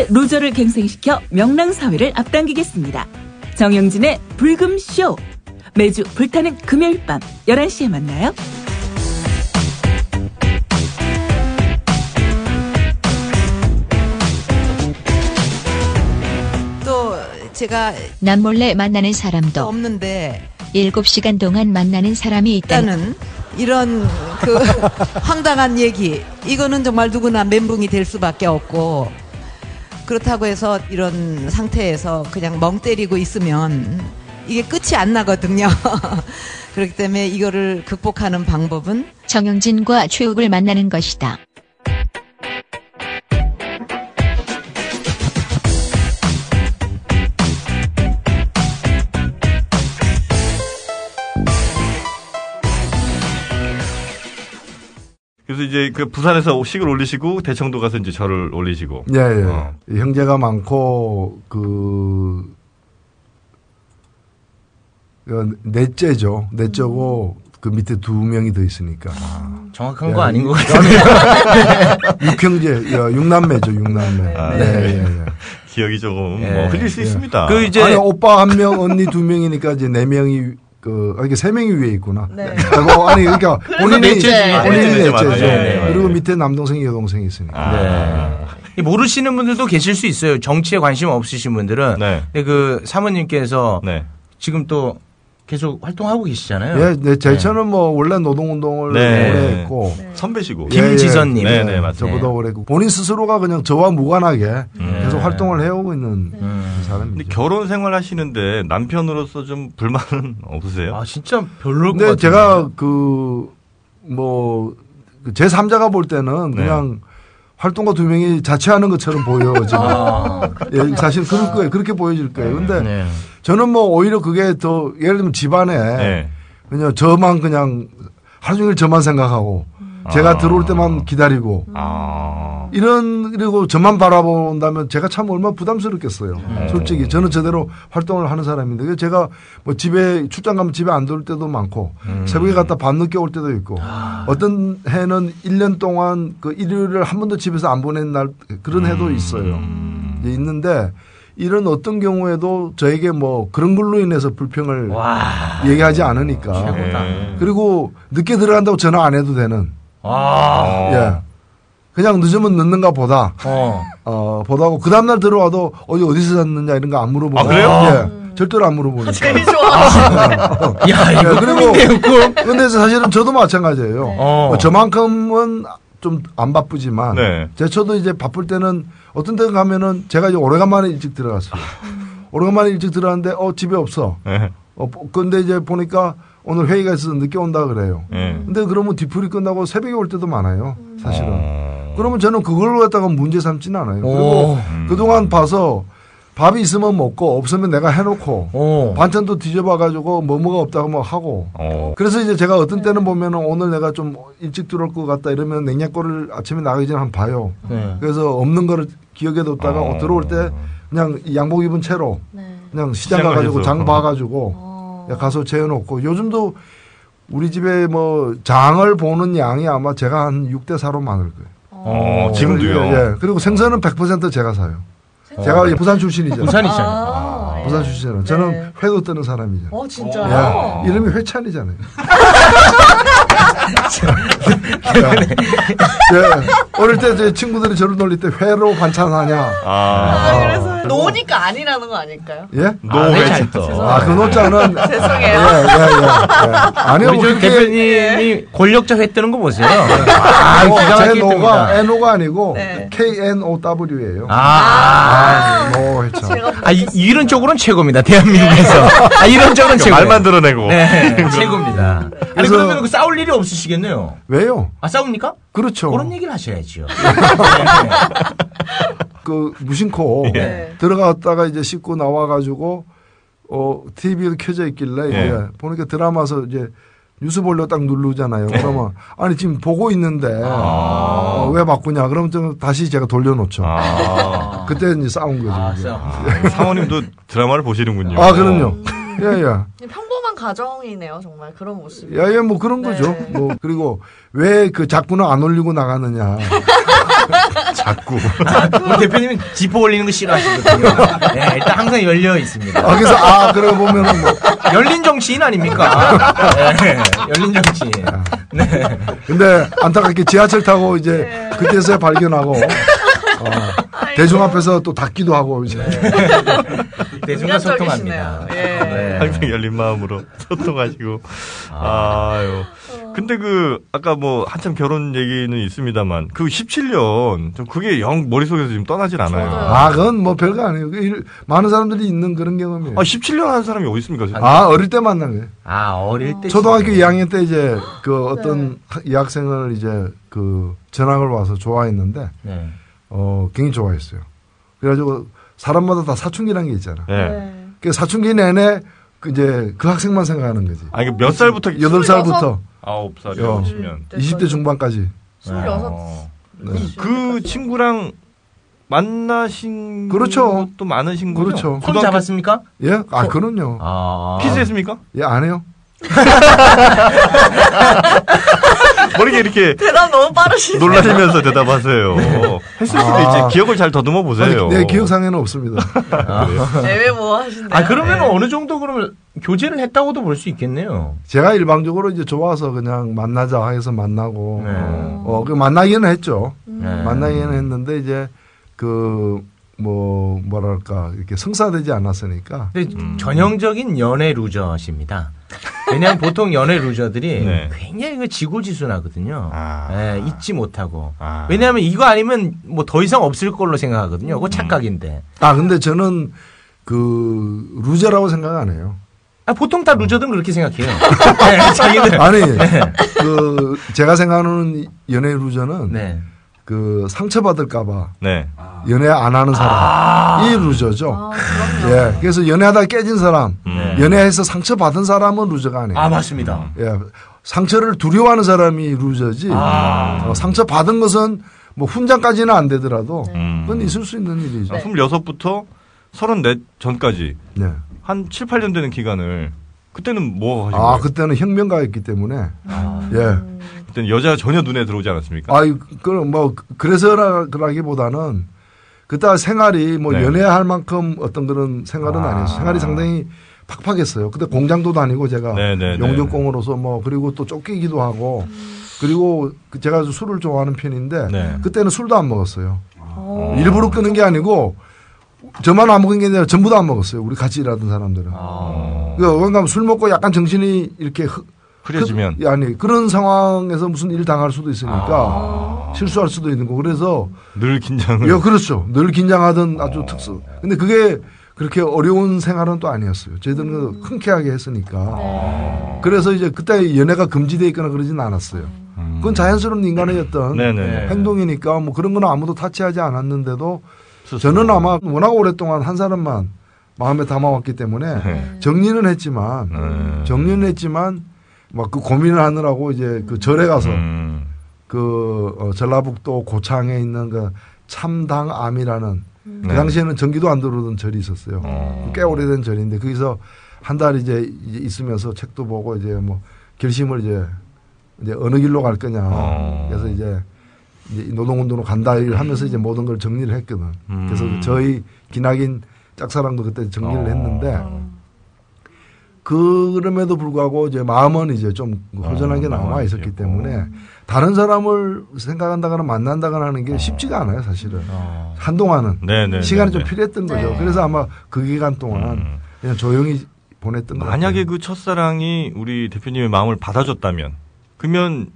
이 시대 로저를 갱생시켜 명랑사회를 앞당기겠습니다. 정영진의 불금쇼. 매주 불타는 금요일 밤 11시에 만나요. 또 제가 남몰래 만나는 사람도 없는데 7시간 동안 만나는 사람이 있다는 이런 그 황당한 얘기 이거는 정말 누구나 멘붕이 될 수밖에 없고 그렇다고 해서 이런 상태에서 그냥 멍 때리고 있으면 이게 끝이 안 나거든요. 그렇기 때문에 이거를 극복하는 방법은 정영진과 최욱을 만나는 것이다. 그래서 이제 그 부산에서 식을 올리시고 대청도 가서 이제 절을 올리시고. 예, 예. 어. 형제가 많고, 그, 그 넷째죠. 넷째고, 그 밑에 두 명이 더 있으니까. 정확한 예, 거 아닌 것 같아요. 육형제, 어, 육남매죠, 육남매. 아, 예, 예, 예. 기억이 조금 예. 뭐 흘릴 수 예. 있습니다. 그 이제 아니, 오빠 한 명, 언니 두 명이니까 이제 네 명이, 그, 아, 이게 세 명이 위에 있구나. 네. 아니, 그러니까. 본인이 넷째, 넷째죠. 맞아요. 네, 그리고 네. 밑에 남동생이 여동생이 있으니까. 아. 네. 모르시는 분들도 계실 수 있어요. 정치에 관심 없으신 분들은. 네. 근데 그 사모님께서 네. 지금 또 계속 활동하고 계시잖아요. 예, 네, 제처는 뭐 원래 노동운동을 네. 오래 했고, 선배시고. 예, 예. 김지선님. 네, 네, 맞습니다. 저보다 오래 했고, 본인 스스로가 그냥 저와 무관하게 계속 활동을 해오고 있는 음. 사람이죠. 근데 결혼 생활 하시는데 남편으로서 좀 불만은 없으세요? 아 진짜 별로일 것 근데. 제가 그, 뭐, 제 3자가 볼 때는 네. 그냥 활동가 두 명이 자취하는 것처럼 보여지고, 아, 예, 사실 그럴 거예요. 그렇게 보여질 거예요. 근데 네. 저는 뭐 오히려 그게 더, 예를 들면 집안에 네. 그냥 저만 그냥 하루 종일 저만 생각하고, 제가 아. 들어올 때만 기다리고, 아. 이런 그리고 저만 바라본다면 제가 참 얼마나 부담스럽겠어요. 음. 솔직히 저는 제대로 활동을 하는 사람인데 제가 뭐 집에 출장 가면 집에 안 들을 때도 많고 음. 새벽에 갔다 밤늦게 올 때도 있고 아. 어떤 해는 1년 동안 그 일요일을 한 번도 집에서 안 보낸 날 그런 해도 음. 있어요. 이제 있는데 이런 어떤 경우에도 저에게 뭐 그런 걸로 인해서 불평을 와. 얘기하지 않으니까 최고다. 네. 그리고 늦게 들어간다고 전화 안 해도 되는 아. 예 그냥 늦으면 늦는가 보다 어. 어, 보다고 그 다음날 들어와도 어디 어디서 잤느냐 이런 거 안 물어보고. 아, 그래요? 예. 절대로 안 물어보니까. 제일 좋아. 야 이거 예, 그리고. 근데 사실은 저도 마찬가지예요. 어. 뭐 저만큼은 좀 안 바쁘지만 네. 제 저도 이제 바쁠 때는 어떤 데 가면은 제가 이제 오래간만에 일찍 들어갔어요. 오래간만에 일찍 들어갔는데 어 집에 없어. 네. 어 근데 이제 보니까 오늘 회의가 있어서 늦게 온다 그래요. 네. 근데 그러면 뒤풀이 끝나고 새벽에 올 때도 많아요. 사실은. 어. 그러면 저는 그걸 갖다가 문제 삼지는 않아요. 오. 그리고 음. 그동안 봐서 밥이 있으면 먹고 없으면 내가 해놓고 오. 반찬도 뒤져봐가지고 뭐 뭐가 없다고 뭐 하고 어. 그래서 이제 제가 어떤 때는 보면 은 오늘 내가 좀 일찍 들어올 것 같다 이러면 냉장고를 아침에 나가기 전에 한 번 봐요. 네. 그래서 없는 거를 기억에 뒀다가 어. 들어올 때 그냥 이 양복 입은 채로 네. 그냥 시장 시장을 가가지고. 장 봐가지고 어. 가서 재워놓고 요즘도 우리 집에 뭐 장을 보는 양이 아마 제가 한 6대 4로 많을 거예요. 어, 지금도요. 예, 예. 그리고 생선은 100% 제가 사요. 제가 이제 부산 출신이잖아요. 부산이잖아요. 아, 네. 부산 출신이잖아요. 저는 네. 회도 뜨는 사람이잖아요. 어, 진짜요? 예. 이름이 회찬이잖아요. 예. 어릴 때 제 친구들이 저를 놀릴 때 회로 반찬하냐. 아. 아, 그래서 노니까 아니라는 거 아닐까요? 예? 노회찬. 아, 그 노자는. 죄송해요. 예, 예, 예. 예. 아니요, 우리. 대표님이 권력자 회 뜨는 거 보세요. 아, 어, 기가 제 막히게 노가 뜹니다. N오가 아니고 네. KNOW예요. 아, 아, 노 회찬. 제가 아, 이, 이런 쪽으로는 최고입니다. 대한민국에서. 아, 이런 쪽은 최고. 말만 들어내고. 네, 최고입니다. 아니, 그래서- 그러면 그 싸울 일이 없으시겠네요. 왜요? 아, 싸웁니까? 그렇죠. 그런 얘기를 하셔야죠. 그 무심코 예. 들어갔다가 이제 씻고 나와가지고 어 TV도 켜져 있길래 예. 이제 보니까 드라마서 이제 뉴스 보려 딱 누르잖아요. 그러면 아니 지금 보고 있는데 어, 왜 바꾸냐? 그러면 좀 다시 제가 돌려놓죠. 아. 그때 이제 싸운 거죠. 아, 그게. 싸움. 사모님도 드라마를 보시는군요. 아, 그럼요. 예예. 가정이네요, 정말 그런 모습이. 야예 뭐 그런 네. 거죠. 뭐 그리고 왜 그 자꾸는 안 올리고 나가느냐. 자꾸. 우리 대표님은 지퍼 올리는 거 싫어하시거든요. 네, 일단 항상 열려 있습니다. 아, 그래서 아 그러고 보면은 뭐 열린 정치인 아닙니까? 네, 열린 정치인. 네. 근데 안타깝게 지하철 타고 이제 그때서야 발견하고 어, 대중 앞에서 또 닫기도 하고 이제 대중과 소통합니다. 예. 네. 항상 열린 마음으로 소통하시고. 아유. 근데 그, 아까 뭐, 한참 결혼 얘기는 있습니다만, 그 17년, 좀 그게 영 머릿속에서 지금 떠나질 않아요. 아 그건 뭐 별거 아니에요. 그 일- 많은 사람들이 있는 그런 경험이에요. 아, 17년 한 사람이 어디 있습니까? 아 어릴 때 만난 거예요. 아, 어릴 때. 초등학교 진짜. 2학년 때 이제 그 어떤 하- 여학생을 이제 그 전학을 와서 좋아했는데 네. 어 굉장히 좋아했어요. 그래가지고 사람마다 다 사춘기라는 게 있잖아. 네. 네. 그 사춘기 내내 그 이제 그 학생만 생각하는 거지. 아니, 몇 살부터? 여덟 살부터 아홉 어. 살이라고 치면. 20대 중반까지. 스물여섯. 어. 네. 그 친구랑 만나신 그렇죠. 또 많으신 거죠? 그렇죠. 손 잡았습니까? 예? 아 그럼요. 아. 키스했습니까? 예 안 해요. 머리게 이렇게 대답 너무 빠르시네. 놀라시면서 대답하세요. 했을 수도 아. 있지. 기억을 잘 더듬어 보세요. 아니, 내 기억상에는 없습니다. 애매모호하신데. 아, 그러면 어느 정도 그러면 교제를 했다고도 볼 수 있겠네요. 제가 일방적으로 이제 좋아서 그냥 만나자 해서 만나고 네. 어, 그 만나기는 했죠. 네. 만나기는 했는데 이제 그 뭐 뭐랄까 이렇게 성사되지 않았으니까 근데 음. 전형적인 연애 루저십니다. 왜냐하면 보통 연애 루저들이 네. 굉장히 그 지고지순하거든요. 아. 예, 잊지 못하고. 아. 왜냐하면 이거 아니면 뭐 더 이상 없을 걸로 생각하거든요. 그거 착각인데. 아 근데 저는 그 루저라고 생각 안 해요. 아, 보통 다 루저들은 그렇게 생각해요. 네, 자기들. 아니 그 제가 생각하는 연애 루저는 네. 그 상처받을까봐 네. 연애 안 하는 사람 이 루저죠. 아. 예, 그래서 연애하다 깨진 사람, 음. 연애해서 상처 받은 사람은 루저가 아니에요. 아, 맞습니다. 예, 상처를 두려워하는 사람이 루저지. 아. 어, 상처 받은 것은 뭐 훈장까지는 안 되더라도 음. 그건 있을 수 있는 일이죠. 아, 26부터 34 전까지 네. 한 7, 8년 되는 기간을 그때는 뭐 하신 아 거예요? 그때는 혁명가였기 때문에 예. 그때는 여자가 전혀 눈에 들어오지 않았습니까? 아이 그럼 뭐 그래서라기보다는 그때 생활이 뭐 네. 연애할 만큼 어떤 그런 생활은 아. 아. 니었어요 생활이 상당히 팍팍했어요. 그때 공장도 다니고 제가 네, 네, 네. 용접공으로서 뭐 그리고 또 쫓기기도 하고 그리고 그 제가 술을 좋아하는 편인데 네. 그때는 술도 안 먹었어요. 어. 일부러 끊은 게 아니고 저만 안 먹은 게 아니라 전부 다 안 먹었어요. 우리 같이 일하던 사람들은. 어. 그 뭔가 술 먹고 약간 정신이 이렇게 흐, 흐려지면 그- 아니 그런 상황에서 무슨 일 당할 수도 있으니까 아. 실수할 수도 있는 거 그래서 늘 긴장을. 예 그렇죠 늘 긴장하던 아주 특수 근데 그게 그렇게 어려운 생활은 또 아니었어요 저희들은 그 흔쾌하게 했으니까 그래서 이제 그때 연애가 금지돼 있거나 그러진 않았어요 그건 자연스러운 인간의 어떤 음. 네네. 행동이니까 뭐 그런 건 아무도 타치하지 않았는데도 스스로. 저는 아마 워낙 오랫동안 한 사람만 마음에 담아왔기 때문에 네. 정리는 했지만 네. 정리는 했지만 막 그 고민을 하느라고 이제 그 절에 가서 음. 그 어, 전라북도 고창에 있는 그 참당암이라는 그 네. 당시에는 전기도 안 들어오던 절이 있었어요. 어. 꽤 오래된 절인데 거기서 한 달 이제, 있으면서 책도 보고 이제 뭐 결심을 이제 이제 어느 길로 갈 거냐. 어. 그래서 이제 이제 노동운동으로 간다 하면서 이제 모든 걸 정리를 했거든. 음. 그래서 저희 기나긴 짝사랑도 그때 정리를 어. 했는데 그럼에도 불구하고 이제 마음은 이제 좀 허전하게 어, 남아 남아 있었기. 때문에 다른 사람을 생각한다거나 만난다거나 하는 게 쉽지가 않아요, 사실은. 어. 한동안은 네네. 시간이 좀 필요했던 거죠. 네. 그래서 아마 그 기간 동안 음. 그냥 조용히 보냈던 것 만약에 같아요. 그 첫사랑이 우리 대표님의 마음을 받아줬다면 그러면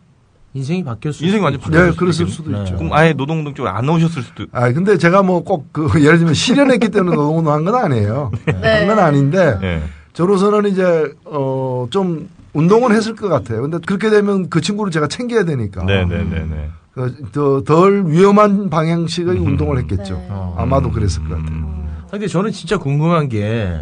인생이 바뀌었을 인생이 수도 완전 있죠. 네, 바뀌었을 그랬을. 수도 네. 있죠. 그럼 아예 노동운동 쪽으로 안 오셨을 수도. 아, 근데 제가 뭐 꼭 그 예를 들면 실현했기 때문에 노동운동 한 건 아니에요. 네. 한건 아닌데 네. 저로서는 이제 어 좀 운동은 했을 것 같아요. 근데 그렇게 되면 그 친구를 제가 챙겨야 되니까. 네네네네. 그, 더, 덜 위험한 방향식의 음. 운동을 했겠죠. 네. 어. 아마도 그랬을 것 같아요. 음. 근데 저는 진짜 궁금한 게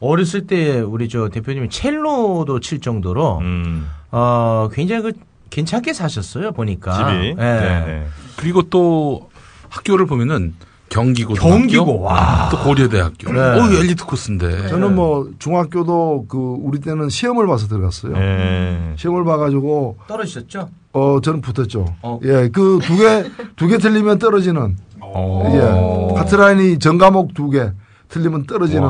어렸을 때 우리 저 대표님이 첼로도 칠 정도로 음. 어 굉장히 그 괜찮게 사셨어요 보니까 집이. 예. 네네. 그리고 또 학교를 보면은 경기고 경기고, 와. 또 고려대학교. 네. 어 엘리트 코스인데. 저는 뭐 중학교도 그 우리 때는 시험을 봐서 들어갔어요. 네. 시험을 봐가지고 떨어지셨죠? 어 저는 붙었죠. 어. 예, 그 두 개 두 개 틀리면 떨어지는 어. 예. 카트라인이 전 과목 두 개 틀리면 떨어지는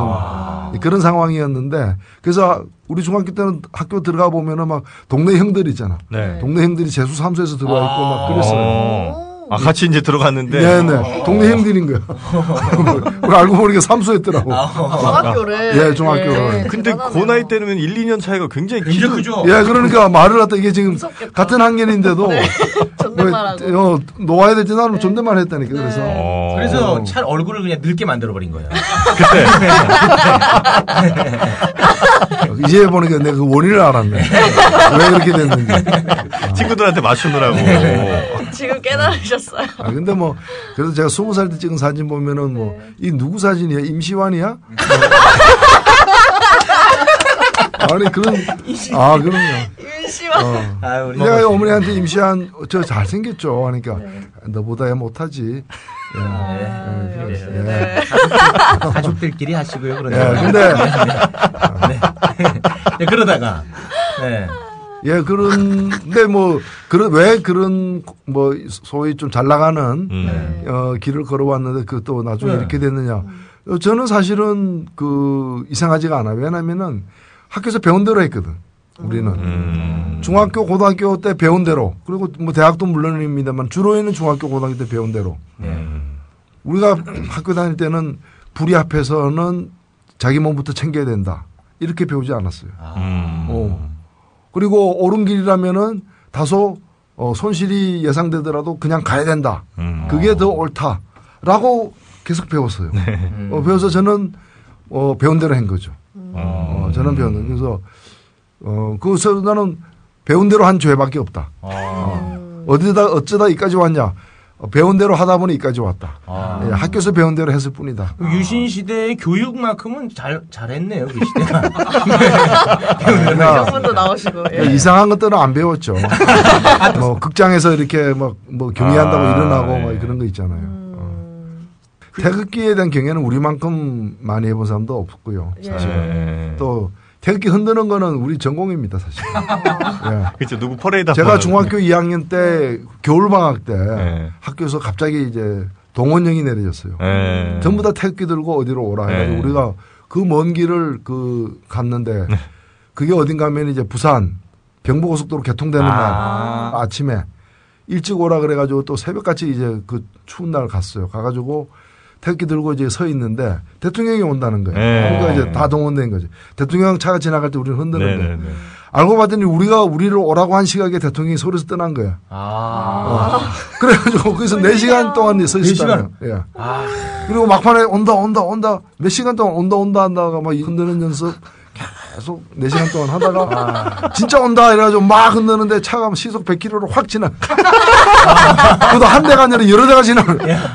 그런 상황이었는데 그래서 우리 중학교 때는 학교 들어가 보면은 막 동네 형들 있잖아. 네. 동네 형들이 재수 삼수에서 들어와 있고 막 그랬어요. 어. 아, 같이 이제 들어갔는데. 네네. 동네 형들인 거야. 우리 알고 보니까 삼수였더라고. 중학교를. 예, 중학교를. 근데 그 나이 때는 1, 2년 차이가 굉장히 굉장히 기도- 크죠. 예, 그러니까 말을 갖다 이게 지금 무섭겠다. 같은 학년인데도 존댓말하고. 뭐, 어, 놓아야 될지 나는 존댓말 했다니까. 그래서 어. 그래서 찰 얼굴을 그냥 늙게 만들어 버린 거예요. 이제 보니까 내가 그 원인을 알았네. 왜 그렇게 됐는지. 친구들한테 맞추느라고. 지금 깨달으셨 어요. 아, 근데 뭐, 그래서 제가 스무 살 때 찍은 사진 보면은 뭐, 이 누구 사진이야? 임시완이야? 뭐. 아니, 그런, 아, 그럼요. 임시완. 어. 아, 우리 내가 어머니한테 임시완, 저 잘생겼죠. 하니까, 너보다 야 못하지. 예. 네, 예. 그래요. 네. 가족들끼리 하시고요. 예, 그러다가. 근데, 네, 그러다가 네. 예, 그런데 뭐, 그런, 왜 그런, 뭐, 소위 좀 잘 나가는, 음. 어, 길을 걸어왔는데 그 또 나중에 네. 이렇게 됐느냐. 어, 저는 사실은 그 이상하지가 않아요. 왜냐면은 학교에서 배운 대로 했거든. 우리는. 음. 중학교, 고등학교 때 배운 대로. 그리고 뭐 대학도 물론입니다만 주로에는 중학교, 고등학교 때 배운 대로. 음. 우리가 학교 다닐 때는 불이 앞에서는 자기 몸부터 챙겨야 된다. 이렇게 배우지 않았어요. 음. 어. 그리고 옳은 길이라면은 다소 어, 손실이 예상되더라도 그냥 가야 된다. 음. 그게 더 옳다라고 계속 배웠어요. 음. 어, 배워서 저는 어, 배운 대로 한 거죠. 어. 어, 저는 배운 대로. 그래서 어, 그래서 나는 배운 대로 한 죄밖에 없다. 아. 어디다 어쩌다 이까지 왔냐? 어, 배운 대로 하다 보니 이까지 왔다. 아. 예, 학교에서 배운 대로 했을 뿐이다. 유신 시대의 교육만큼은 잘 잘했네요 그 시대가. 그러니까 분도 나오시고. 예. 이상한 것들은 안 배웠죠. 뭐 극장에서 이렇게 막 뭐 경의한다고 아, 일어나고 예. 막 그런 거 있잖아요. 어. 태극기에 대한 경애는 우리만큼 많이 해본 사람도 없고요. 사실 예. 또 태극기 흔드는 거는 우리 전공입니다, 사실. 예. 그렇죠. 누구 퍼레이드 제가 중학교 2학년 때 겨울 방학 때 네. 학교에서 갑자기 이제 동원령이 내려졌어요. 예. 전부 다 태극기 들고 어디로 오라 해가지고 네. 우리가 그 먼 길을 그 갔는데 그게 어딘가 하면 이제 부산 경부고속도로 개통되는 날 아. 아침에 일찍 오라 그래가지고 또 새벽같이 이제 그 추운 날 갔어요. 가가지고 태극기 들고 이제 서 있는데 대통령이 온다는 거예요. 네. 그러니까 이제 다 동원된 거지. 대통령 차가 지나갈 때 우리는 흔드는 거예요. 네네네. 알고 봤더니 우리가 우리를 오라고 한 시각에 대통령이 서울에서 떠난 거야. 아. 그래가지고 거기서 네시간 동안 서 있었다는 예. 아. 그리고 막판에 온다 온다 온다 몇 시간 동안 온다 온다 한다가 막 흔드는 연습 계속 네시간 동안 하다가 진짜 온다 이래가지고 막 흔드는데 차가 시속 100km로 확 지나. 그것도 한 대가 아니라 여러 대가 지나.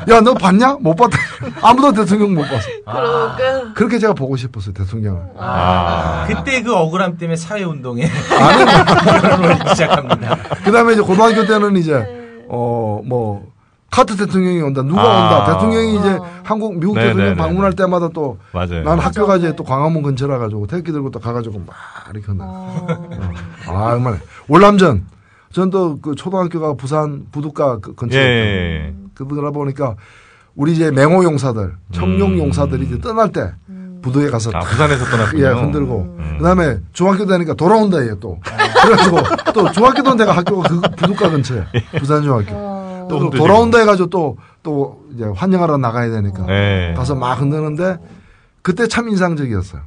야 너 봤냐? 못 봤다. 아무도 대통령 못 봤어. 그러고 그렇게 제가 보고 싶었어요 대통령을. 아. 그때 그 억울함 때문에 사회 운동에 아니 시작합니다. 그 다음에 이제 고등학교 때는 이제 어 뭐 카트 대통령이 온다 누가 아. 온다 대통령이 이제 한국 미국 네네네네. 대통령 방문할 때마다 또 맞아요. 난 학교가 이제 또 광화문 근처라 가지고 태극기 들고 또 가가지고 막 이렇게 한다. 아 정말 월남전. 전 또 그 초등학교가 부산 부두가 그 예. 근처에 그러다 보니까 우리 이제 맹호 용사들, 청룡 음. 용사들이 이제 떠날 때 부두에 가서 아, 부산에서 떠났군요. 예, 흔들고. 음. 그다음에 중학교 되니까 돌아온다 얘 또. 그래가지고 또 중학교 도 내가 학교가 그 부두가 근처에 부산 중학교. 또. 돌아온다 해가지고 또 또 이제 환영하러 나가야 되니까 예. 가서 막 흔드는데 그때 참 인상적이었어요.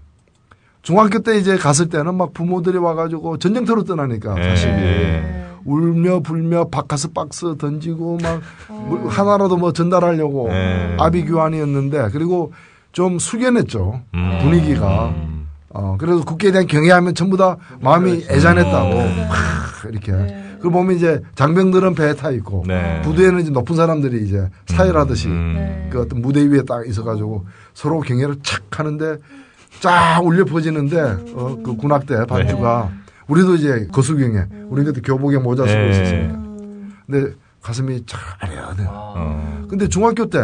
중학교 때 이제 갔을 때는 막 부모들이 와가지고 전쟁터로 떠나니까 예. 사실 울며 불며 바카스 박스 던지고 막뭐 하나라도 뭐 전달하려고 예. 아비규환이었는데 그리고 좀 숙연했죠 음. 분위기가 음. 어 그래서 국기에 대한 경애하면 전부 다 마음이 애잔했다고 음. 막 이렇게 그 보면 이제 장병들은 배에 타 있고 네. 부두에는 이제 높은 사람들이 이제 사열하듯이 음. 그 어떤 무대 위에 딱 있어가지고 서로 경애를 착 하는데 쫙 울려 퍼지는데 어, 그 군악대 반주가 우리도 이제 거수경에 우리 그때 교복에 모자 쓰고 네. 있었으니까 근데 가슴이 쫙 아련해. 어. 근데 중학교 때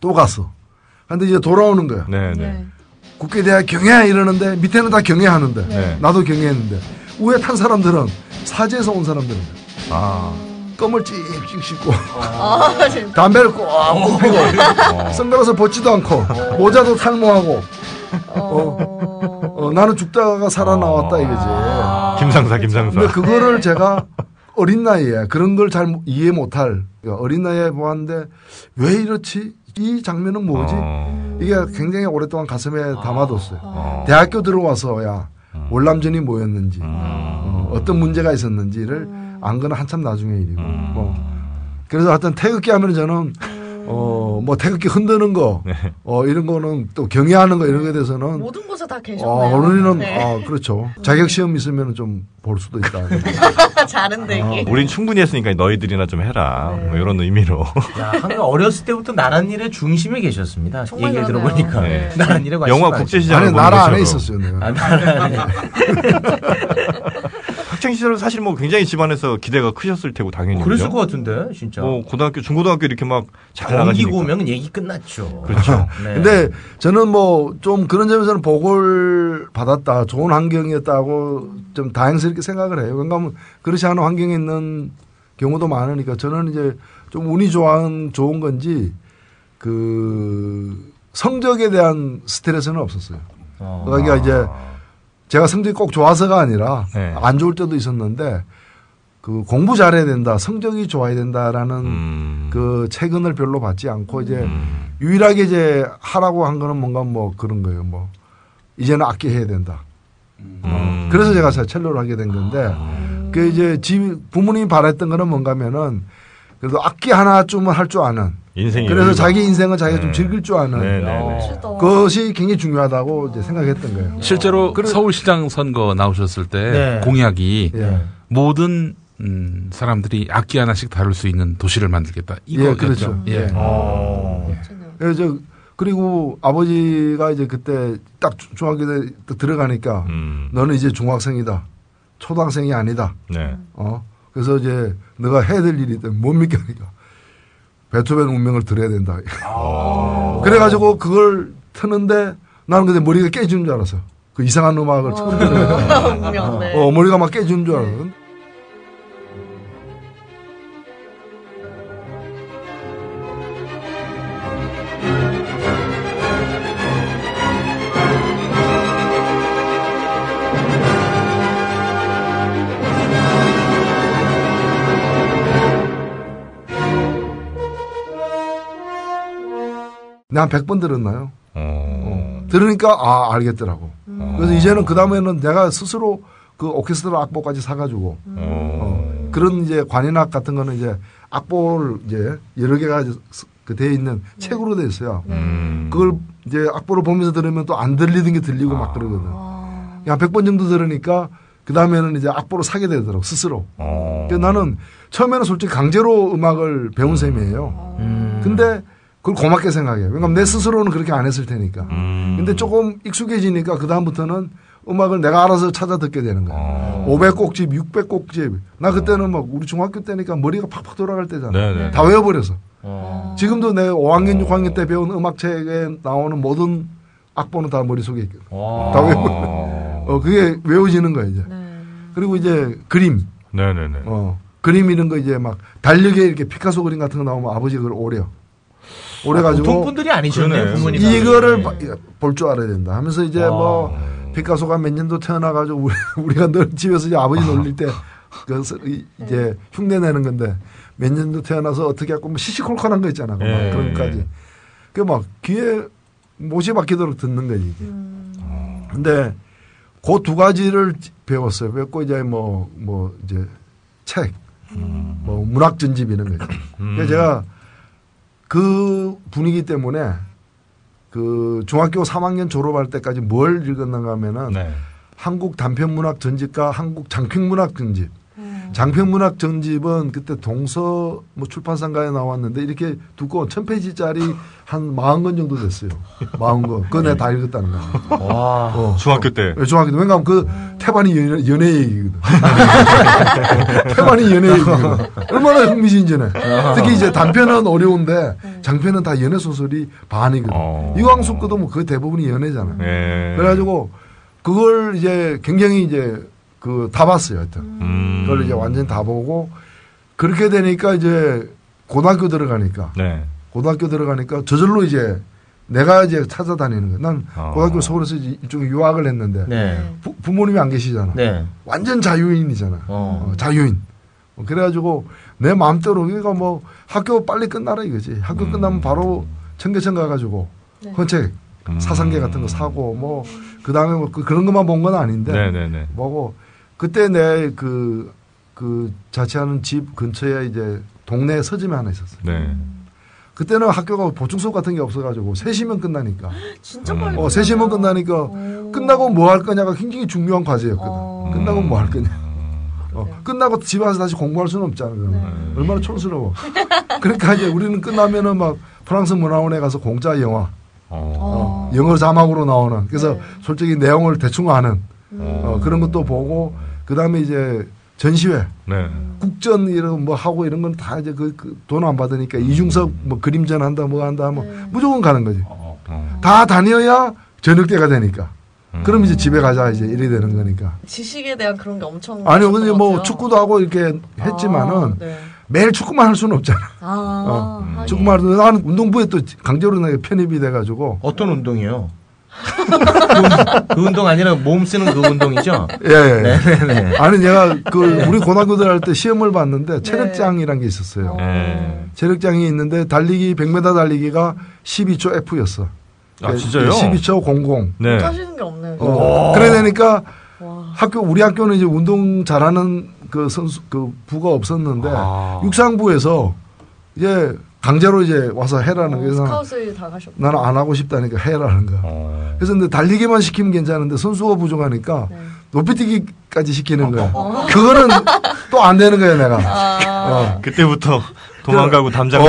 또 갔어. 근데 이제 돌아오는 거야. 네, 네. 국기에 대한 경애 이러는데 밑에는 다 경애하는데 네. 나도 경애했는데 위에 탄 사람들은 사제에서 온 사람들은 아. 껌을 찍찍 씹고 아. 담배를 꼭꼭 피고 선글라스 벗지도 않고 모자도 탈모하고 어. 어, 나는 죽다가 살아나왔다 이거지. 김상사, 김상사. 근데 그거를 제가 어린 나이에 그런 걸 잘 이해 못할 그러니까 어린 나이에 보았는데 왜 이렇지? 이 장면은 뭐지? 어. 이게 굉장히 오랫동안 가슴에 담아뒀어요. 어. 대학교 들어와서야 월남전이 뭐였는지 음. 어, 어떤 문제가 있었는지를 안 거는 한참 나중의 일이고. 음. 뭐. 그래서 하여튼 태극기 하면 저는 어 뭐 태극기 흔드는 거 네. 어, 이런 거는 또 경애하는 거 이런 거에 대해서는 모든 곳에 다 어, 계셨네요. 어른이는 네. 아 그렇죠 자격 시험 있으면 좀 볼 수도 있다. 잘은 되기. 우린 충분히 했으니까 너희들이나 좀 해라. 네. 뭐 이런 의미로. 야, 어렸을 때부터 나란 일의 중심에 계셨습니다. 얘기를 그러네요. 들어보니까 네. 나란 일에 관심 영화 아니 보는 나라 안에. 있었어요 내가. 아, 나라 안에. 학창 시절은 사실 뭐 굉장히 집안에서 기대가 크셨을 테고 당연히. 그랬을? 것 같은데 진짜. 뭐 고등학교, 중고등학교 이렇게 막 잘 나가시니까. 오면 얘기 끝났죠. 그렇죠. 네. 근데 저는 뭐 좀 그런 점에서는 복을 받았다, 좋은 환경이었다고 좀 다행스럽게 생각을 해요. 왜냐하면 그렇지 않은 환경에 있는 경우도 많으니까 저는 이제 좀 운이 좋은 좋은 건지 그 성적에 대한 스트레스는 없었어요. 어. 그러니까 이제 제가 성적이 꼭 좋아서가 아니라 네. 안 좋을 때도 있었는데 그 공부 잘해야 된다, 성적이 좋아야 된다라는 음. 그 최근을 별로 받지 않고 이제 음. 유일하게 이제 하라고 한 거는 뭔가 뭐 그런 거예요. 뭐 이제는 악기 해야 된다. 음. 그래서 제가 첼로를 하게 된 건데 그 이제 집 부모님이 바랬던 거는 뭔가면은 그래도 악기 하나쯤은 할 줄 아는 인생이 그래서 여유가- 자기 인생은 자기가 좀 네. 즐길 줄 아는 네, 네, 네. 멋지다. 그것이 굉장히 중요하다고 이제 생각했던 거예요. 실제로 그래- 서울시장 선거 나오셨을 때 네. 공약이 예. 모든 음, 사람들이 악기 하나씩 다룰 수 있는 도시를 만들겠다. 이거 예, 그렇죠. 예. 예. 어. 그래서 저 그리고 아버지가 이제 그때 딱 중- 중학교 때 들어가니까 음. 너는 이제 중학생이다. 초등학생이 아니다. 네. 어? 그래서 이제 너가 해야 될 일이 있다. 뭡니까? 그러니까 베토벤 운명을 들어야 된다. 그래가지고 그걸 트는데 나는 근데 머리가 깨지는 줄 알았어. 그 이상한 음악을 처음. 분명, 네. 어, 머리가 막 깨지는 줄 알았어. 난 100번 들었나요? 어. 들으니까 아 알겠더라고. 그래서 이제는 그 다음에는 내가 스스로 그 오케스트라 악보까지 사가지고 어. 어, 그런 이제 관현악 같은 거는 이제 악보를 이제 여러 개가 그돼 있는 책으로 돼 있어요. 음. 그걸 이제 악보를 보면서 들으면 또 안 들리던 게 들리고 막 그러거든. 한 100번 정도 들으니까 그 다음에는 이제 악보를 사게 되더라고 스스로. 어. 그러니까 나는 처음에는 솔직히 강제로 음악을 배운 셈이에요. 음. 근데 그걸 고맙게 생각해요. 왜냐면 내 스스로는 그렇게 안 했을 테니까. 음. 근데 조금 익숙해지니까 그 다음부터는 음악을 내가 알아서 찾아 듣게 되는 거야. 어. 500곡집, 600곡집. 나 그때는 막 우리 중학교 때니까 머리가 팍팍 돌아갈 때잖아. 네네. 다 외워버려서. 어. 지금도 내 5학년, 6학년 때 배운 음악책에 나오는 모든 악보는 다 머릿속에 있거든. 와. 다 외워. 어. 어, 그게 외워지는 거야, 이제. 네. 그리고 이제 그림. 네네네. 어, 그림 이런 거 이제 막 달력에 이렇게 피카소 그림 같은 거 나오면 아버지가 그걸 오려. 오래가지고 보통 분들이 아니셨네. 부모님. 이거를 볼 줄 알아야 된다 하면서 이제 와. 뭐 피카소가 몇 년도 태어나가지고 우리, 우리가 늘 집에서 이제 아버지 놀릴 때 그, 이제 흉내 내는 건데 몇 년도 태어나서 어떻게 하고 뭐 시시콜콜한 거 있잖아. 막 예. 그런 것까지. 그 막 귀에 못이 박히도록 듣는 거지. 이게. 음. 근데 그 두 가지를 배웠어요. 배웠고 이제 뭐, 뭐 이제 책, 뭐 문학 전집 이런 거죠. 음. 그래서 제가 그 분위기 때문에 그 중학교 3학년 졸업할 때까지 뭘 읽었는가 하면은 네. 한국 단편문학 전집과 한국 장편문학 전집. 장편문학 전집은 그때 동서 뭐 출판상가에 나왔는데 이렇게 두꺼운 천 페이지짜리 한 40권 정도 됐어요. 40권. 그거 내가 다 읽었다는 거야. 와. 어. 중학교 때. 왜 중학교 때. 왜냐하면 그 태반이 연애, 연애 얘기거든. 태반이 연애 얘기거든. 얼마나 흥미진진해. 특히 이제 단편은 어려운데 장편은 다 연애 소설이 반이거든. 어. 이광수 거도 뭐 그 대부분이 연애잖아. 예. 그래가지고 그걸 이제 굉장히 이제 그 다 봤어요. 하여튼. 음. 그걸 이제 완전히 다 보고 그렇게 되니까 이제 고등학교 들어가니까 네. 고등학교 들어가니까 저절로 이제 내가 이제 찾아다니는 거야. 난 아. 고등학교 서울에서 이제 이쪽에 유학을 했는데 네. 부, 부모님이 안 계시잖아. 네. 완전 자유인이잖아. 어. 어, 자유인. 어, 그래가지고 내 마음대로 그러니까 뭐 학교 빨리 끝나라 이거지. 학교 음. 끝나면 바로 청계천 가가지고 네. 헌책 음. 사상계 같은 거 사고 뭐 그 다음에 뭐 그, 런 것만 본 건 아닌데 네네네. 뭐고 그때 내 그 그 자취하는 집 근처에 이제 동네 서점이 하나 있었어. 요 네. 그때는 학교가 보충 수업 같은 게 없어가지고 3시면 끝나니까. 진짜 음. 빨리. 어, 3시면 끝나니까 오. 끝나고 뭐 할 거냐가 굉장히 중요한 과제였거든. 어. 끝나고 뭐 할 거냐. 음. 어, 그래요. 끝나고 집에 와서 다시 공부할 수는 없잖아. 그러면. 네. 얼마나 촌스러워. 그러니까 이제 우리는 끝나면은 막 프랑스 문화원에 가서 공짜 영화, 어. 어, 영어 자막으로 나오는. 그래서 네. 솔직히 내용을 대충 아는 음. 어, 그런 것도 보고 그 다음에 이제 전시회, 네. 국전 이런 뭐 하고 이런 건 다 이제 그 돈안 받으니까 이중섭 뭐 그림전 한다 뭐 한다 뭐 네. 무조건 가는 거지. 어. 다 다녀야 저녁 때가 되니까. 음. 그럼 이제 집에 가자 이제 이래 되는 거니까. 지식에 대한 그런 게 엄청. 아니 있었던 근데 것뭐 같아요. 축구도 하고 이렇게 했지만은 아, 네. 매일 축구만 할 수는 없잖아. 아, 어. 하긴. 축구만 하도 나는 운동부에 또 강제로 내가 편입이 돼가지고 어떤 운동이요? 그, 운- 그 운동 아니라 몸 쓰는 그 운동이죠? 예, 예. 네네 네. 아니 내가 그 우리 고등학교들 할 때 시험을 봤는데 체력장이란 게 있었어요. 어. 네. 체력장이 있는데 달리기 100m 달리기가 12초 F였어. 아, 진짜요? 12초 00. 네. 하시는 게 없네요. 어. 그래 되니까 와. 학교 우리 학교는 이제 운동 잘하는 그 선수 그 부가 없었는데 아. 육상부에서 이제 강제로 이제 와서 해라는 어, 거예요. 그래서 스카웃을 다 가셨고. 나는 안 하고 싶다니까 해라는 거야. 어. 그래서 근데 달리기만 시키면 괜찮은데 선수가 부족하니까 네. 높이뛰기까지 시키는 거야. 그거는 또 안 되는 거야 내가. 아, 어. 그때부터 도망가고 담장. 어.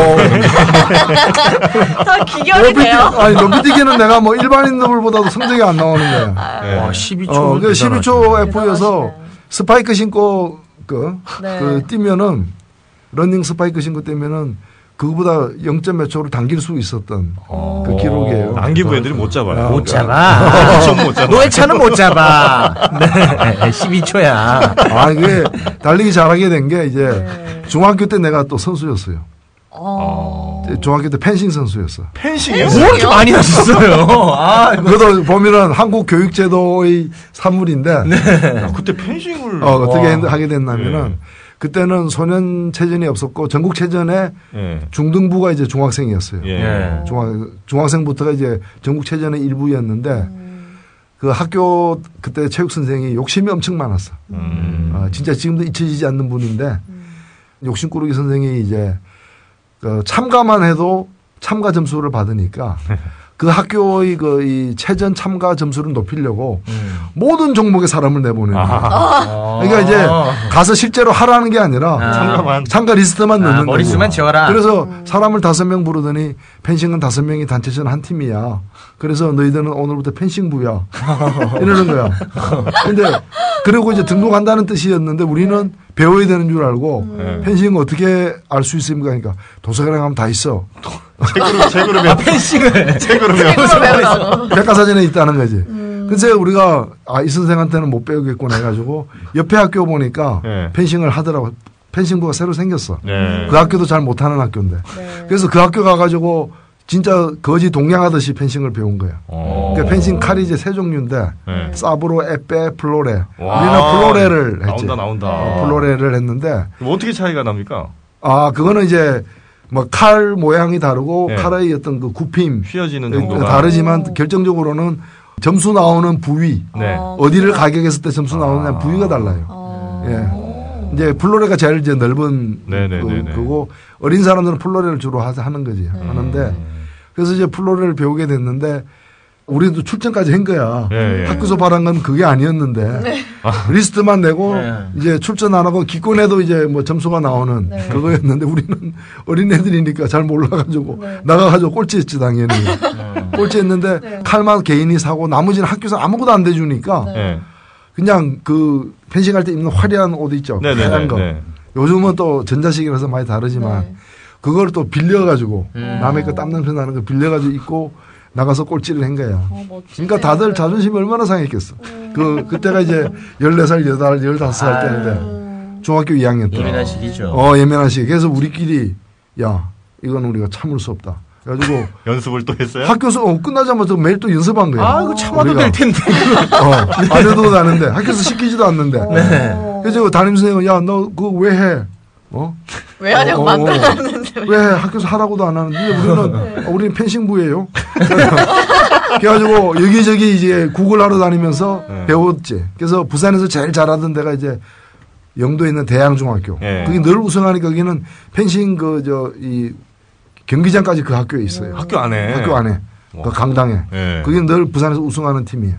다 기결이 높이뛰기, 돼요. 아니 높이뛰기는 내가 뭐 일반인들보다도 성적이 안 나오는 거야. 네. 와, 12초. 어, 그 12초 F여서 대단하시네. 스파이크 신고 그, 네. 그 뛰면은 러닝 스파이크 신고 뛰면은 그거보다 0. 몇 초를 당길 수 있었던 어. 그 기록이에요. 안기부 애들이 못 잡아요. 아, 못 잡아. 좀못 잡아. 노회찬은 못 잡아. 네, 12초야. 아, 이게 달리기 잘하게 된 게 이제 네. 중학교 때 내가 또 선수였어요. 어. 중학교 때 펜싱 선수였어. 펜싱이요? 뭐 이렇게 많이 하셨어요? 아. 그것도 보면은 한국 교육제도의 산물인데 아, 그때 펜싱을. 어, 어떻게 와. 하게 됐냐면은 네. 그때는 소년 체전이 없었고 전국 체전에 예. 중등부가 이제 중학생이었어요. 예. 예. 중학, 중학생부터가 이제 전국 체전의 일부였는데 음. 그 학교 그때 체육 선생이 욕심이 엄청 많았어. 음. 아, 진짜 지금도 잊혀지지 않는 분인데 욕심꾸러기 선생이 이제 그 참가만 해도 참가 점수를 받으니까 그 학교의 그이 체전 참가 점수를 높이려고 음. 모든 종목에 사람을 내보내는 거야. 아. 그러니까 이제 가서 실제로 하라는 게 아니라 아. 참가만. 참가 리스트만 아, 넣는 머릿수만 거고. 채워라. 그래서 사람을 다섯 명 부르더니 펜싱은 다섯 명이 단체전 한 팀이야. 그래서 너희들은 오늘부터 펜싱부야. 이러는 거야. 근데 그리고 이제 등록한다는 뜻이었는데 우리는 배워야 되는 줄 알고 네. 펜싱 어떻게 알 수 있습니까? 그러니까 도서관에 가면 다 있어. 책으로, 책으로 배워. 펜싱을. 책으로 배워. 백과사전에 있다는 거지. 그래서 우리가 아, 이 선생한테는 못 배우겠구나 해가지고 옆에 학교 보니까 네. 펜싱을 하더라고. 펜싱부가 새로 생겼어. 네. 그 학교도 잘 못하는 학교인데. 네. 그래서 그 학교 가가지고 진짜 거지 동냥하듯이 펜싱을 배운 거야. 어. 그러니까 펜싱 칼이 이제 세 종류인데 네. 사브르, 에페, 플뢰레. 와. 우리는 플뢰레를 했지. 나온다, 나온다. 어, 플뢰레를 했는데 어떻게 차이가 납니까? 아 그거는 이제 뭐 칼 모양이 다르고 네. 칼의 어떤 그 굽힘 휘어지는 어, 정도가. 다르지만 결정적으로는 점수 나오는 부위 네. 어, 어디를 가격했을 때 점수 나오느냐 아. 부위가 달라요. 어. 예. 이제 플뢰레가 제일 이제 넓은. 그, 고 어린 사람들은 플뢰레를 주로 하- 하는 거지 네. 하는데 그래서 이제 플뢰레를 배우게 됐는데 우리도 출전까지 한 거야. 예, 예. 학교에서 바란 건 그게 아니었는데 네. 리스트만 내고 네. 이제 출전 안 하고 기권해도 이제 뭐 점수가 나오는 네. 그거였는데 우리는 어린 애들이니까 잘 몰라가지고 네. 나가가지고 꼴찌했지 당연히 꼴찌했는데 네. 칼만 개인이 사고 나머지는 학교에서 아무것도 안 대주니까 네. 네. 그냥 그 펜싱할 때 입는 화려한 옷 있죠 네네네. 하얀 거 네. 요즘은 또 전자식이라서 많이 다르지만 네. 그걸 또 빌려가지고 음. 남의 거 땀 냄새 나는 거 빌려가지고 입고 나가서 꼴찌를 한 거야. 어. 그러니까 다들 자존심이 얼마나 상했겠어. 그 그때가 이제 14살, 8살, 15살 때인데 음. 중학교 2학년 때. 예민한 시기죠. 어, 예민한 시기. 그래서 우리끼리, 야, 이건 우리가 참을 수 없다. 그래가지고 연습을 또 했어요? 학교 수 어, 끝나자마자 매일 또 연습한 거야. 아, 이거 참아도 우리가. 될 텐데. 어, 안 해도 되는데 학교에서 시키지도 않는데. 네. 그래서 담임 선생님은 야, 너 그거 왜 해? 어? 왜 하냐고 어, 어, 만들었는데. 왜 해? 학교에서 하라고도 안 하는데 우리는 어, 우리는 펜싱부예요. 그래가지고 여기저기 이제 구글 하러 다니면서 네. 배웠지. 그래서 부산에서 제일 잘하던 데가 이제 영도에 있는 대양중학교. 네. 그게 늘 우승하니까 거기는 펜싱 그 저 이 경기장까지 그 학교에 있어요. 학교 안에. 학교 안에 그 강당에. 예. 그게 늘 부산에서 우승하는 팀이에요.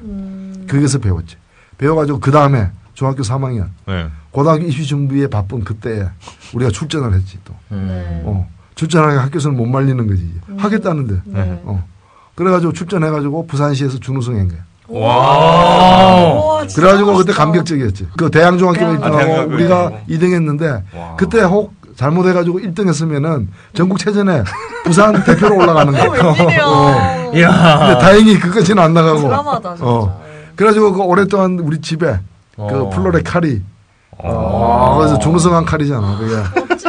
거기서 배웠지. 배워가지고 그 다음에 중학교 3학년 예. 고등학교 입시 준비에 바쁜 그때 우리가 출전을 했지 또. 음. 어. 출전하니까 학교에서는 못 말리는 거지. 이제. 하겠다는데. 네. 어. 그래가지고 출전해가지고 부산시에서 준우승한 거야. 와. 그래가지고 그때 멋있다. 감격적이었지. 그 대양중학교가 대양- 1등하고 아, 대양중학교 우리가 일 2등 했는데 와. 그때 혹 잘못해가지고 1등 했으면은 전국체전에 부산 대표로 올라가는 거야. 웬일이야. 어. 근데 다행히 그까지는 안 나가고. 드라마다 진짜. 어. 그래가지고 그 오랫동안 우리 집에 그 어. 플로레 칼이 어, 그래서 준우승한 칼이잖아. 그게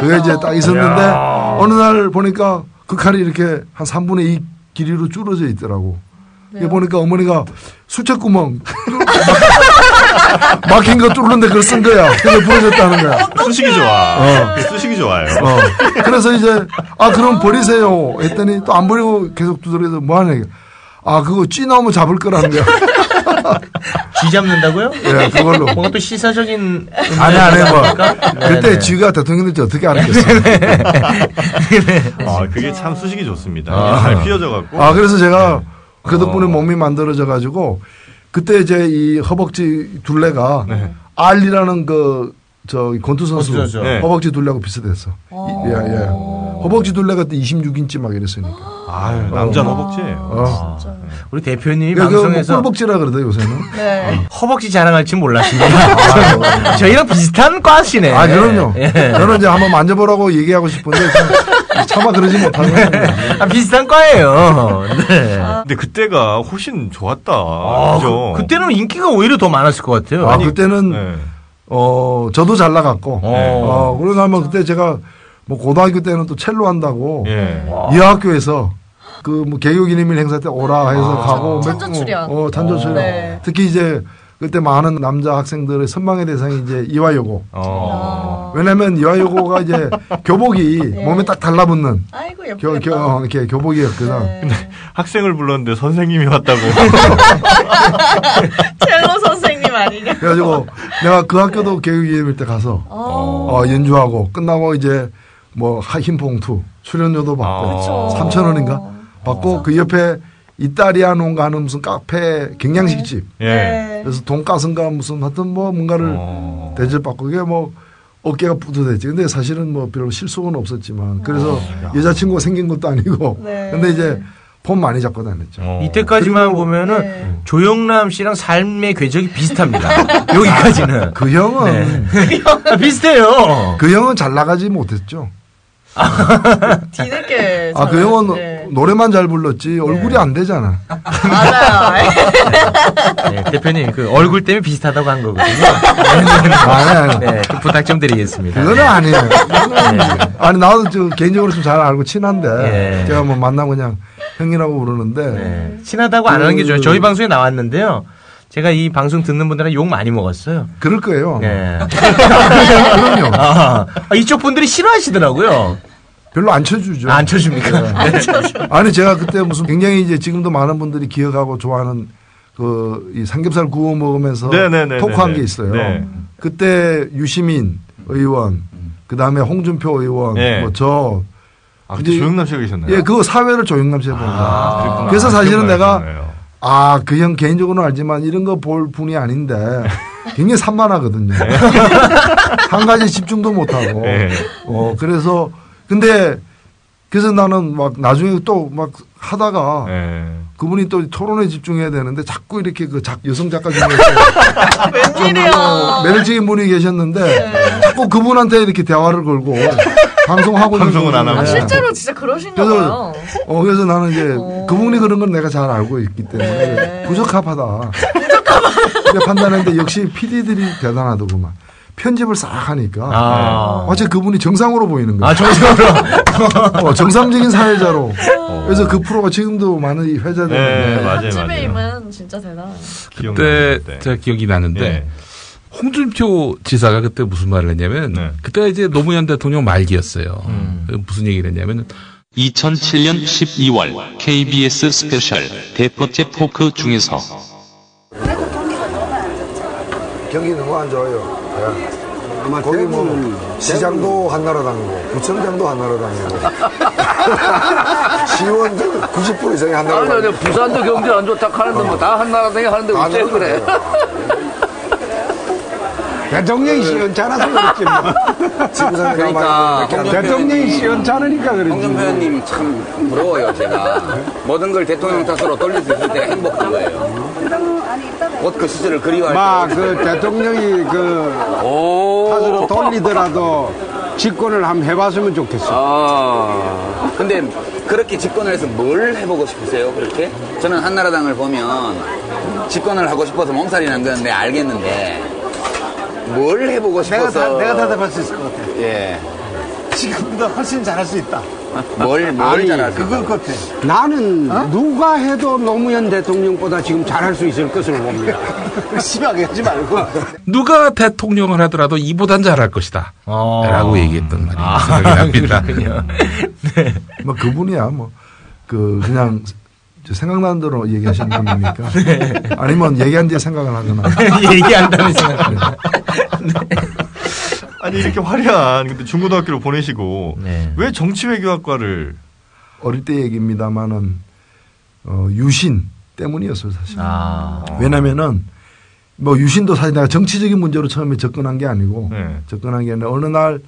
그게 이제 딱 있었는데 야. 어느 날 보니까 그 칼이 이렇게 한 3분의 2 길이로 줄어져 있더라고. 이게 보니까 어머니가 수채구멍 막- 막힌 거 뚫는데 그걸 쓴 거야. 그래서 부러졌다는 거야. 수식이 좋아. 어. 그 수식이 좋아요. 어. 그래서 이제 아 그럼 버리세요. 했더니 또 안 버리고 계속 두드려서 뭐 하냐. 아 그거 쥐 나오면 잡을 거라는 거야. 쥐 잡는다고요? 예, 그걸로. 뭔가 또 시사적인 아니 아니 뭐? 그때 네네. 쥐가 대통령 될지 어떻게 알았겠어. 아, 그게 참 수식이 좋습니다. 아. 잘 피어져 갖고. 아 그래서 제가 그 덕분에 어. 몸이 만들어져 가지고 그때 이제 이 허벅지 둘레가 네. 알리라는 그 저 권투 선수 권투. 네. 허벅지 둘레하고 비슷했어. 이- 예, 예. 허벅지 둘레가 그때 26인치 막 이랬으니까. 아유, 남자 허벅지예요. 어. 우리 대표님이 그러니까 그거 뭐 방송에서 꿀벅지라 그러대 요새는. 네. 허벅지 자랑할 줄 몰랐습니다. 저희랑 비슷한 과시네. 아 그럼요. 예. 저는 이제 한번 만져보라고 얘기하고 싶은데 참, 차마 그러지 못하고. 있습니다. 아, 비슷한 과예요. 네. 근데 그때가 훨씬 좋았다. 아, 그죠? 그, 때는 인기가 오히려 더 많았을 것 같아요. 아 그때는 네. 어 저도 잘 나갔고. 어. 어 그러고 나면 그때 제가 뭐 고등학교 때는 또 첼로 한다고 예. 이 학교에서 그뭐 개교 기념일 행사 때 오라 해서 가고 찬조 몇- 출연. 어 찬조 출연. 네. 특히 이제 그때 많은 남자 학생들의 선망의 대상이 이제 이화여고. 어. 왜냐면 이화여고가 이제 교복이 몸에 딱 달라붙는 아이고 교, 예쁘겠다. 교, 어, 이렇게 교복이었거든. 네. 학생을 불렀는데 선생님이 왔다고. 첼로 선생님 아니냐? 그래가지고 내가 그 학교도 개교기념일 때 가서 어. 어, 연주하고 끝나고 이제 뭐 하- 흰봉투 출연료도 받고 그쵸. 3천 원인가 받고 그 옆에 이따리아노인가 하는 무슨 카페 경양식집 예. 네. 그래서 돈가스인가 무슨 하여튼 뭐 뭔가를 어. 대접받고 그게 뭐 어깨가 뿌듯했지. 근데 사실은 뭐 별로 실속은 없었지만 그래서 여자친구가 생긴 것도 아니고 네. 근데 이제 폰 많이 잡고 다녔죠. 어. 이때까지만 보면은 네. 조영남 씨랑 삶의 궤적이 비슷합니다. 여기까지는. 그 형은 아, 비슷해요. 그 형은 잘 나가지 못했죠. 뒤늦게. 아그 잘- 형은 네. 노래만 잘 불렀지 얼굴이 안 되잖아. 맞아요. 네, 대표님 그 얼굴 때문에 비슷하다고 한 거거든요. 아니, 아니. 네, 그 부탁 좀 드리겠습니다. 그거는 아니에요. 네. 아니 나도 저 개인적으로 좀 잘 알고 친한데 예. 제가 뭐 만나면 그냥 형이라고 부르는데 네. 친하다고 안 하는 게 좋아요. 저희 방송에 나왔는데요. 제가 이 방송 듣는 분들은 욕 많이 먹었어요. 그럴 거예요. 네. 그럼요. 아, 아, 이쪽 분들이 싫어하시더라고요. 별로 안 쳐주죠. 아, 안 쳐줍니까? 네. 아니 제가 그때 무슨 굉장히 이제 지금도 많은 분들이 기억하고 좋아하는 그 이 삼겹살 구워 먹으면서 네네네네네. 토크한 게 있어요. 네. 그때 유시민 의원, 그 다음에 홍준표 의원, 네. 뭐 저, 아, 그때 조영남 씨가 계셨나요? 예, 그거 사회를 조영남 씨가 본 거예요. 아. 그래서 사실은 내가. 아, 그 형 개인적으로는 알지만 이런 거 볼 분이 아닌데 굉장히 산만하거든요. 한 가지 집중도 못하고. 네. 어, 그래서 근데 그래서 나는 막 나중에 또 막 하다가 예. 그분이 또 토론에 집중해야 되는데 자꾸 이렇게 그 작, 여성 작가 중에 웬일이야. 매력적인 분이 계셨는데 자꾸 그분한테 이렇게 대화를 걸고 방송하고 있는 방송은 안 하고. 아, 실제로 진짜 그러신가 그래서 봐요. 어 그래서 나는 이제 어. 그분이 그런 건 내가 잘 알고 있기 때문에 네. 부적합하다. 이렇게 판단했는데 역시 PD들이 대단하더구만. 편집을 싹 하니까 아. 마치 그분이 정상으로 보이는 거예요. 아, 정상으로. 어, 정상적인 사회자로. 그래서 그 프로가 지금도 많은 회자되는데 네, 맞아요, 아침에 맞아요. 임은 진짜 대단. 그때. 제가 기억이 나는데 네. 홍준표 지사가 그때 무슨 말을 했냐면 네. 그때가 이제 노무현 대통령 말기였어요. 음. 그 무슨 얘기를 했냐면 2007년 12월 KBS 스페셜 대폿집 토크 중에서 경기 너무 안 좋아요. 거기 뭐 시장도 한나라당이고 구청장도 한나라당이고 시의원들 90% 이상이 아니, 한나라당. 아니, 부산도 경제 안 좋다 하는데 뭐 다 한나라 당이 하는데 다 어째 그래? 대통령이 시원찮아서 그렇지 뭐. 그러니까 대통령이 시원찮으니까 그렇지. 홍준표 의원님 참 부러워요, 제가. 모든 걸 대통령 탓으로 돌릴 수 있을 때 행복한 거예요. 곧 그 시절을 그리워할 막 때. 그 대통령이 그 오. 탓으로 돌리더라도 집권을 한번 해봤으면 좋겠어. 아. 근데 그렇게 집권을 해서 뭘 해보고 싶으세요, 그렇게? 저는 한나라당을 보면 집권을 하고 싶어서 몸살이 난 건데 알겠는데 뭘 해보고 내가 싶어서. 다, 내가 대답할 수 있을 것 같아. 예. 지금보다 훨씬 잘할 수 있다. 뭘, 뭘 아니, 잘할 수 그걸 있어요? 같아. 나는 누가 해도 노무현 대통령보다 지금 잘할 수 있을 것으로 봅니다. 심하게 하지 말고. 누가 대통령을 하더라도 이보단 잘할 것이다. 어. 라고 얘기했던 말이 아, 생각이 납니다. 그렇군요. 뭐 그분이야 뭐 그 그냥 생각나는 대로 얘기하시는 분이니까 아니면 얘기한 뒤에 생각을 하거나 얘기한다는 생각. 아니 이렇게 화려한 근데 중고등학교를 보내시고 네. 왜 정치외교학과를 어릴 때 얘기입니다만은 어, 유신 때문이었어요 사실. 아. 왜냐면은 뭐 유신도 사실 내가 정치적인 문제로 처음에 접근한 게 아니고 네. 접근한 게 아니라 어느 날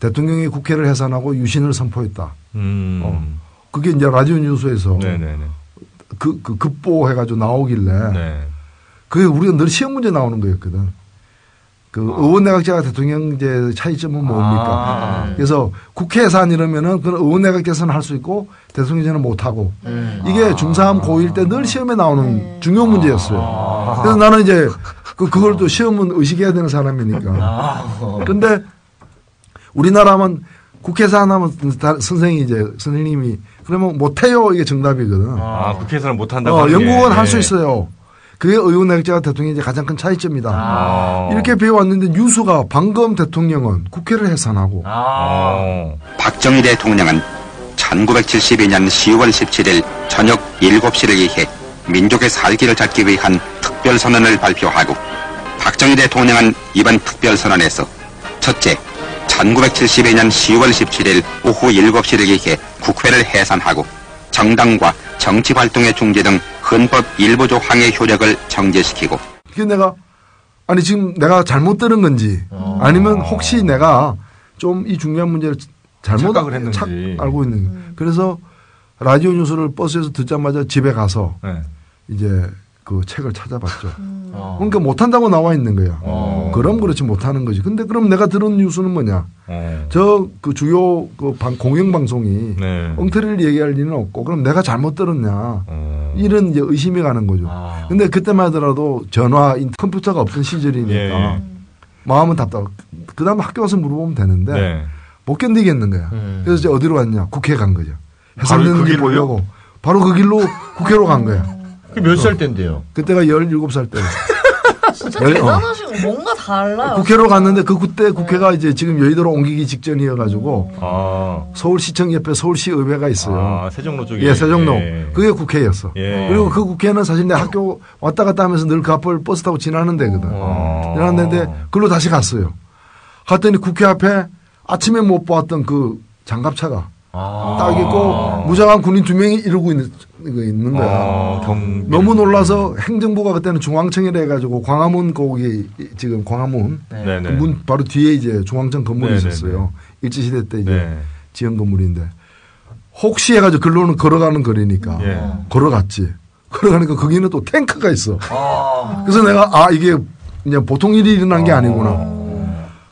대통령이 국회를 해산하고 유신을 선포했다. 음. 어. 그게 이제 라디오 뉴스에서 네네네. 그, 그 급보해가지고 나오길래 네. 그게 우리가 늘 시험 문제 나오는 거였거든. 그 의원 내각제가 대통령제 차이점은 뭡니까? 아. 그래서 국회 예산 이러면은 그런 의원 내각 개선을 할수 있고 대통령제는 못 하고 음. 이게 중3 고1 때늘 시험에 나오는 중요 문제였어요. 그래서 나는 이제 그, 그걸 또 시험은 의식해야 되는 사람이니까. 근데 우리나라만 국회 예산 하면 다- 선생이 이제 선생님이 그러면 못해요 이게 정답이거든. 아 국회에서는 못한다고. 어. 영국은 할수 네. 있어요. 그게 의원 내각제가 대통령이 가장 큰 차이점이다. 아. 이렇게 배워왔는데 뉴스가 방금 대통령은 국회를 해산하고 아. 어. 박정희 대통령은 1972년 10월 17일 저녁 7시를 기해 민족의 살기를 찾기 위한 특별선언을 발표하고 박정희 대통령은 이번 특별선언에서 첫째, 1972년 10월 17일 오후 7시를 기해 국회를 해산하고 정당과 정치활동의 중지 등 헌법 일부 조 항의 효력을 정지시키고 그게 내가 아니 지금 내가 잘못 들은 건지 아니면 혹시 내가 좀 이 중요한 문제를 잘못 착각을 했는지. 착 알고 있는 거. 그래서 라디오 뉴스를 버스에서 듣자마자 집에 가서 네. 이제 그 책을 찾아봤죠. 어. 그러니까 못한다고 나와 있는 거야. 어. 그럼 그렇지 못하는 거지. 근데 그럼 내가 들은 뉴스는 뭐냐? 어. 저그 주요 그 방, 공영방송이 네. 엉터리를 얘기할 리는 없고 그럼 내가 잘못 들었냐? 어. 이런 이제 의심이 가는 거죠. 아. 근데 그때만 하더라도 전화, 인- 컴퓨터가 없던 시절이니까 예, 예. 마음은 답답. 그 다음에 학교 가서 물어보면 되는데 네. 못 견디겠는 거야. 음. 그래서 이제 어디로 갔냐? 국회 간 거죠. 그 해산되는지? 보려고. 바로 그 길로 국회로 간 거야. 몇 살 때인데요? 그때가 17살 때. 진짜 열- 어. 대단하시고 뭔가 달라요. 국회로 갔는데 그 그때 국회가 이제 지금 여의도로 옮기기 직전이어가지고 아. 서울시청 옆에 서울시의회가 있어요. 아, 세종로 쪽에. 예, 세종로. 예. 그게 국회였어. 예. 그리고 그 국회는 사실 내 학교 왔다 갔다 하면서 늘 그 앞을 버스 타고 지나는 데거든. 어. 지나는 데인데 그걸로 다시 갔어요. 갔더니 국회 앞에 아침에 못 보았던 그 장갑차가 아. 딱 있고 무장한 군인 두 명이 이러고 있는, 이거 있는 거야. 어, 경. 너무 놀라서 행정부가 그때는 중앙청이라 해가지고 광화문 거기 지금 광화문 네네. 그문 바로 뒤에 이제 중앙청 건물이 네네네. 있었어요. 일제 시대 때 이제 네. 지은 건물인데 혹시 해가지고 글로는 걸어가는 거리니까 예. 걸어갔지. 걸어가니까 거기는 또 탱크가 있어. 아. 그래서 내가 아 이게 그냥 보통 일이 일어난 게 아니구나.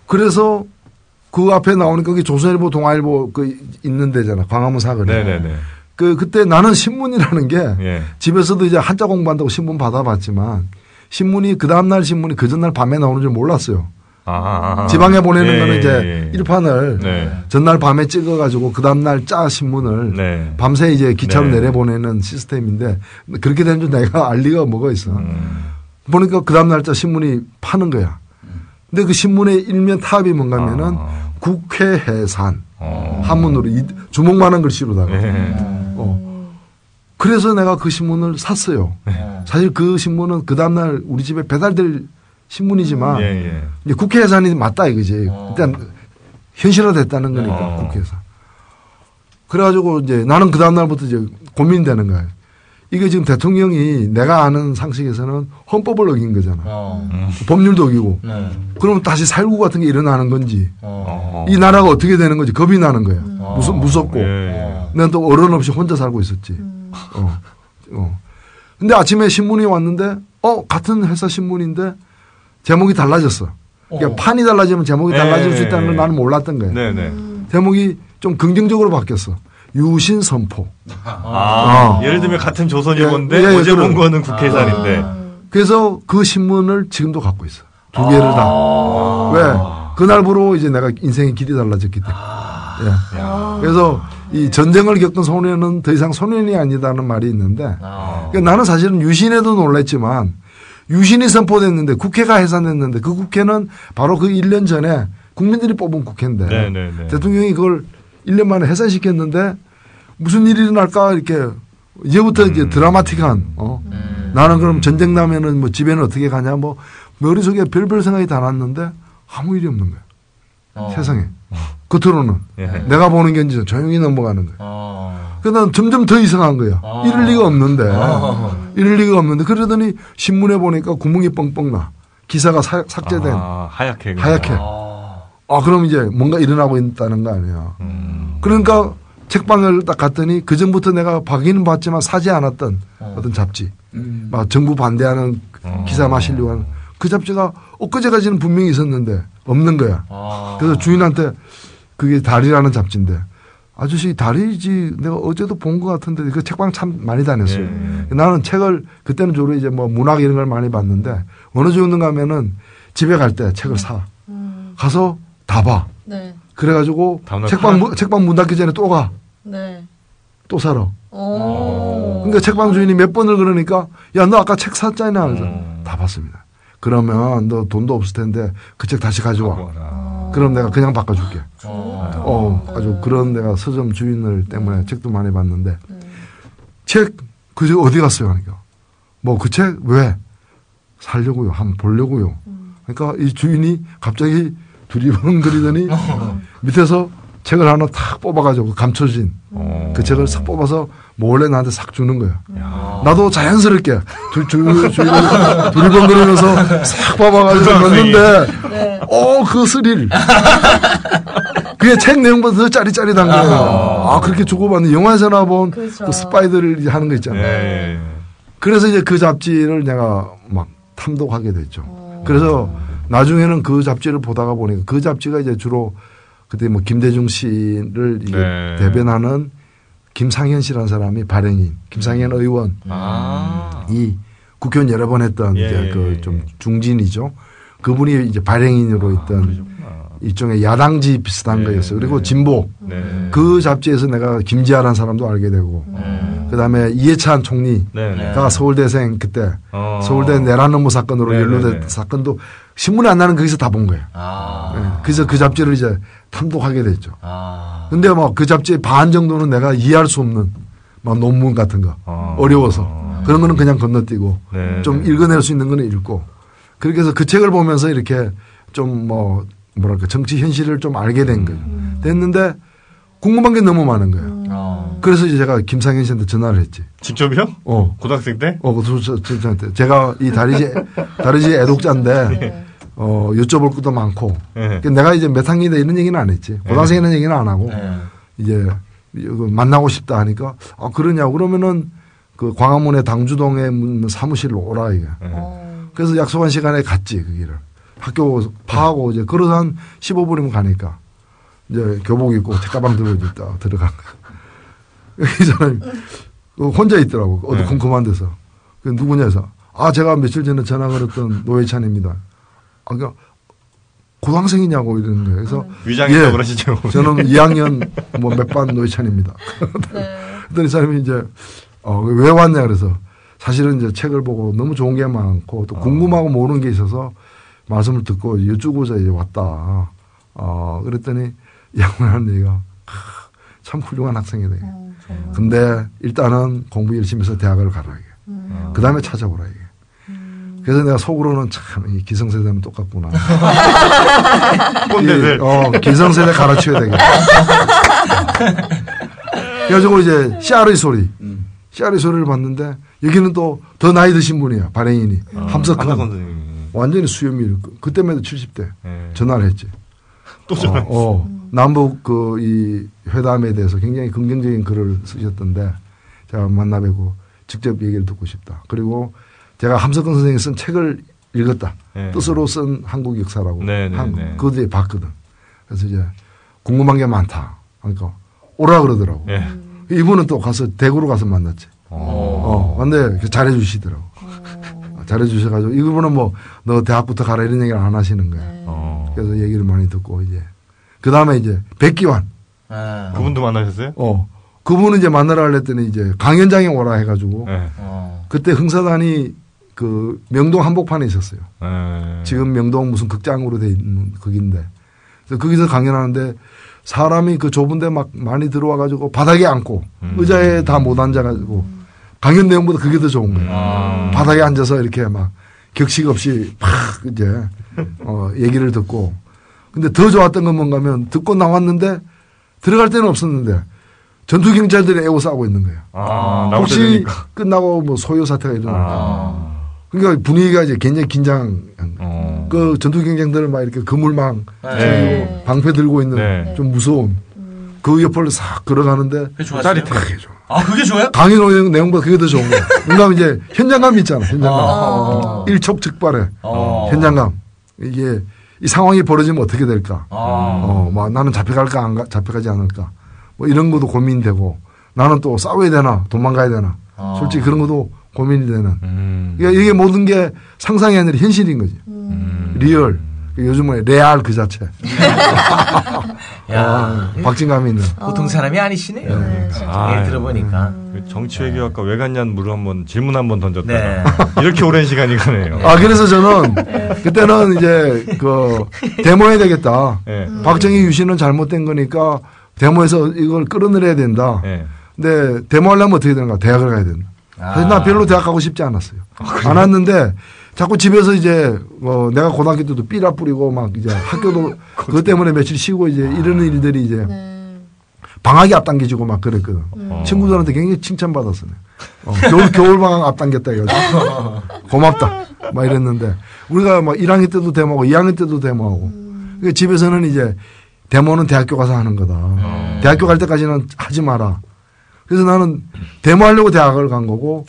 그래서 그 앞에 나오니까 그게 조선일보, 동아일보 그 있는 데잖아. 광화문 사거리. 네네네. 그 그때 나는 신문이라는 게 예. 집에서도 이제 한자 공부한다고 신문 받아봤지만 신문이 그 다음 날 신문이 그 전날 밤에 나오는 줄 몰랐어요. 아. 지방에 보내는 예, 거는 예, 이제 예. 일판을 네. 전날 밤에 찍어가지고 그 다음날 짜 신문을 네. 밤새 이제 기차로 네. 내려보내는 시스템인데 그렇게 되는 줄 내가 알 리가 뭐가 있어. 음. 보니까 그 다음날 짜 신문이 파는 거야. 근데 그 신문의 일면 탑이 뭔가 하면은 아. 국회 해산 어. 한문으로 이- 주먹만한 글씨로다가. 예. 어. 그래서 내가 그 신문을 샀어요. 네. 사실 그 신문은 그 다음날 우리 집에 배달될 신문이지만 예, 예. 이제 국회 예산이 맞다 이거지. 일단 현실화됐다는 거니까 어. 국회에서. 그래가지고 이제 나는 그 다음날부터 이제 고민되는 거예요. 이게 지금 대통령이 내가 아는 상식에서는 헌법을 어긴 거잖아. 어. 법률도 어기고. 네. 그럼 다시 살구 같은 게 일어나는 건지 어. 이 나라가 어떻게 되는 건지 겁이 나는 거야. 무서, 무섭고. 예, 예. 내가 또 어른 없이 혼자 살고 있었지. 어. 어. 근데 아침에 신문이 왔는데, 어, 같은 회사 신문인데, 제목이 달라졌어. 그러니까 어. 판이 달라지면 제목이 예, 달라질 수 예, 있다는 걸 예. 나는 몰랐던 거야. 네 네. 제목이 좀 긍정적으로 바뀌었어. 유신 선포. 아, 어. 예를 들면 같은 조선일보인데 예, 예, 어제 본. 거는 국회산인데. 그래서 그 신문을 지금도 갖고 있어. 두 개를 다. 아. 왜? 그날부로 이제 내가 인생의 길이 달라졌기 때문에. 예. 그래서 이 전쟁을 겪은 소년은 더 이상 소년이 아니다는 말이 있는데 아. 그러니까 나는 사실은 유신에도 놀랐지만 유신이 선포됐는데 국회가 해산됐는데 그 국회는 바로 그 1년 전에 국민들이 뽑은 국회인데 네, 네, 네. 대통령이 그걸 1년 만에 해산시켰는데 무슨 일이 일어날까 이렇게 이제부터 음. 이제 드라마틱한 어 나는 그럼 전쟁 나면은 뭐 집에는 어떻게 가냐 뭐 머릿속에 별별 생각이 다 났는데 아무 일이 없는 거야 어. 세상에 겉으로는 예. 내가 보는 게 이제 조용히 넘어가는 거야 어. 그난 점점 더 이상한 거야. 아. 이럴 리가 없는데. 아. 이럴 리가 없는데. 그러더니 신문에 보니까 구멍이 뻥뻥 나. 기사가 사- 삭제된. 아, 하얗게. 하얗게. 아. 아, 그럼 이제 뭔가 일어나고 있다는 거 아니야. 음. 그러니까 책방을 딱 갔더니 그 전부터 내가 박이는 봤지만 사지 않았던 어. 어. 떤 잡지. 막 정부 반대하는 어. 기사 마시려고 하는 그 잡지가 엊그제까지는 분명히 있었는데 없는 거야. 아. 그래서 주인한테 그게 달이라는 잡지인데 아저씨 달이지 내가 어제도 본 것 같은데 그 책방 참 많이 다녔어요. 예. 나는 책을 그때는 주로 이제 뭐 문학 이런 걸 많이 봤는데 어느 정도 가면은 집에 갈 때 책을 사 가서 다 봐. 네. 그래가지고 책방? 문, 책방 문 닫기 전에 또 가. 네. 또 사러. 오. 그러니까 책방 주인이 몇 번을 그러니까 야 너 아까 책 샀잖아. 그래서 음. 다 봤습니다. 그러면 너 돈도 없을 텐데 그 책 다시 가져와. 뭐라. 그럼 내가 그냥 바꿔줄게. 어. 어, 아주 그런 내가 서점 주인을 때문에 책도 많이 봤는데 책그책 어디 갔어요? 하니까 뭐 그 책 왜? 살려고요. 한번 보려고요. 그러니까 이 주인이 갑자기 두리번 거리더니 밑에서 책을 하나 탁 뽑아가지고 감춰진 어. 그 책을 싹 뽑아서 몰래 나한테 싹 주는 거야. 아. 나도 자연스럽게 두리번거리면서 싹 뽑아가지고 넣는데 네. 어, 그 스릴. 그게 책 내용보다 더 짜릿짜릿한 거예요. 아, 그렇게 주고받는 영화에서나 본그 그렇죠. 스파이들을 이제 하는 거 예, 있잖아요. 예. 그래서 이제 그 잡지를 내가 막 탐독하게 됐죠. 그래서 나중에는 그 잡지를 보다가 보니까 그 잡지가 이제 주로 그때 뭐 김대중 씨를 네. 대변하는 김상현 씨라는 사람이 발행인, 김상현 의원이 아. 국회의원 여러 번 했던 예, 이제 예, 그 예. 좀 중진이죠. 그분이 이제 발행인으로 있던 일종의 야당지 비슷한 네, 거였어요. 그리고 네. 진보 네. 그 잡지에서 내가 김지아라는 사람도 알게 되고 음. 그다음에 이해찬 총리가 네, 네. 서울대생 그때 어. 서울대 내란 업무 사건으로 네, 연루된 네, 네. 사건도 신문에 안 나는 거기서 다 본 거예요. 아. 네. 그래서 그 잡지를 이제 탐독하게 됐죠. 아. 근데 막 그 잡지의 반 정도는 내가 이해할 수 없는 막 논문 같은 거 어. 어려워서 그런 거는 그냥 건너뛰고 네, 좀 네. 읽어낼 수 있는 거는 읽고 그렇게 해서 그 책을 보면서 이렇게 좀 뭐 뭐랄까 정치 현실을 좀 알게 된 거예요. 됐는데 궁금한 게 너무 많은 거예요. 어. 그래서 이제 제가 김상현 씨한테 전화를 했지. 직접이요? 어. 고등학생 때? 어, 그, 저, 저, 저한테. 제가 이 다리지, 다리지 애독자인데, 어, 여쭤볼 것도 많고. 네. 그 내가 이제 몇 학년이다 이런 얘기는 안 했지. 고등학생 이런 얘기는 안 하고. 네. 이제 만나고 싶다 하니까, 아, 그러냐고. 그러면은 그 광화문의 당주동에 문- 사무실로 오라, 이게. 어. 그래서 약속한 시간에 갔지, 그 길을. 학교 파하고 이제 걸어서 한 15분이면 가니까. 이제 교복 입고 책가방 들고 딱 들어간 거야. 이 사람이 그 혼자 있더라고. 어디 네. 컴컴한 데서. 그 누구냐 해서. 아, 제가 며칠 전에 전화 걸었던 노회찬입니다. 아, 그 고등학생이냐고 이러는 거예요. 그래서 위장했다고 그러시죠. 저는 2학년 뭐 몇 반 노회찬입니다. 그랬더니 이 사람이 이제 어, 왜 왔냐 그래서 사실은 이제 책을 보고 너무 좋은 게 많고 또 궁금하고 모르는 게 있어서 말씀을 듣고 여쭈고자 이제 왔다. 어, 그랬더니 하는 얘기가 크, 참 훌륭한 학생이네. 근데 일단은 공부 열심히 해서 대학을 가라 이게. 그 다음에 찾아보라 이게. 그래서 내가 속으로는 참, 이 기성세대는 똑같구나. 꼰대들. 이, 어, 기성세대 가르쳐야 되겠다. 그래가지고 이제 씨알의 소리. 씨알의 소리를 봤는데 여기는 또 더 나이 드신 분이야. 발행인이. 함석헌. 함석헌. 완전히 수염이 그때만 해도 70대. 네. 전화를 했지. 또 전화했어. 어, 어. 남북 그 이 회담에 대해서 굉장히 긍정적인 글을 쓰셨던데 제가 만나 뵙고 직접 얘기를 듣고 싶다. 그리고 제가 함석헌 선생이 쓴 책을 읽었다. 네. 뜻으로 쓴 한국 역사라고. 네, 네, 한, 네. 그것도 이제 봤거든. 그래서 이제 궁금한 게 많다. 그러니까 오라 그러더라고. 예. 이분은 또 가서 대구로 가서 만났지. 어, 근데 잘해 주시더라고. 잘해 주셔 가지고 이분은 뭐 너 대학부터 가라 이런 얘기를 안 하시는 거야. 어. 그래서 얘기를 많이 듣고 이제 그 다음에 이제 백기환. 아, 그분도 만나셨어요? 어. 그분은 이제 만나러 하랬더니 이제 강연장에 오라 해가지고 네. 어. 그때 흥사단이 그 명동 한복판에 있었어요. 네. 지금 명동 무슨 극장으로 돼 있는 거긴데. 그래서 거기서 강연하는데 사람이 그 좁은데 막 많이 들어와가지고 바닥에 앉고 의자에 다 못 앉아가지고 강연 내용보다 그게 더 좋은 거예요. 아. 바닥에 앉아서 이렇게 막 격식 없이 팍 이제 어 얘기를 듣고 근데 더 좋았던 건 뭔가 하면 듣고 나왔는데 들어갈 데는 없었는데 전투 경찰들이 애고 싸우고 있는 거예요. 아, 혹시 되니까. 끝나고 뭐 소요 사태가 일어날까. 아. 그러니까 분위기가 이제 굉장히 긴장. 어. 그 전투 경쟁들은 막 이렇게 그물망 네. 그리고 방패 들고 있는 네. 좀 무서운 그 옆을 싹 걸어가는데 그게 좋았어요? 그게 좋아. 아, 그게 좋아요? 강의 내용- 내용보다 그게 더 좋은 거야. 뭔가 이제 현장감 있잖아. 현장감. 아. 일촉즉발의 어. 현장감. 이게 이 상황이 벌어지면 어떻게 될까? 아. 어, 뭐 나는 잡혀갈까 안 가, 잡혀가지 않을까? 뭐 이런 것도 고민되고 나는 또 싸워야 되나 도망가야 되나? 아. 솔직히 그런 것도 고민이 되는. 음. 그러니까 이게 모든 게 상상이 아니라 현실인 거지. real. 요즘은 레알 그 자체. 야. 아, 박진감이 있는. 보통 사람이 아니시네요. 아, 얘기 들어보니까. 그 정치외교학과 왜 갔냐는 물을 한번 질문 한번 던졌다가 네. 이렇게 오랜 시간이 가네요. 아, 그래서 저는 그때는 이제 그 데모해야 되겠다. 네. 박정희 유신은 잘못된 거니까 데모해서 이걸 끌어내려야 된다. 네. 근데 데모하려면 어떻게 되는가? 대학을 가야 된다. 사실 아. 나 별로 대학 가고 싶지 않았어요. 안 왔는데 자꾸 집에서 이제 어 내가 고등학교 때도 삐라 뿌리고 막 이제 학교도 그것 때문에 며칠 쉬고 이제 이러는 일들이 이제 방학이 앞당겨지고 막 그랬거든. 친구들한테 굉장히 칭찬받았어요. 어, 겨울, 겨울 방학 앞당겼다 해가지고 고맙다. 막 이랬는데 우리가 막 1학년 때도 데모하고 2학년 때도 데모하고 그러니까 집에서는 이제 데모는 대학교 가서 하는 거다. 대학교 갈 때까지는 하지 마라. 그래서 나는 데모하려고 대학을 간 거고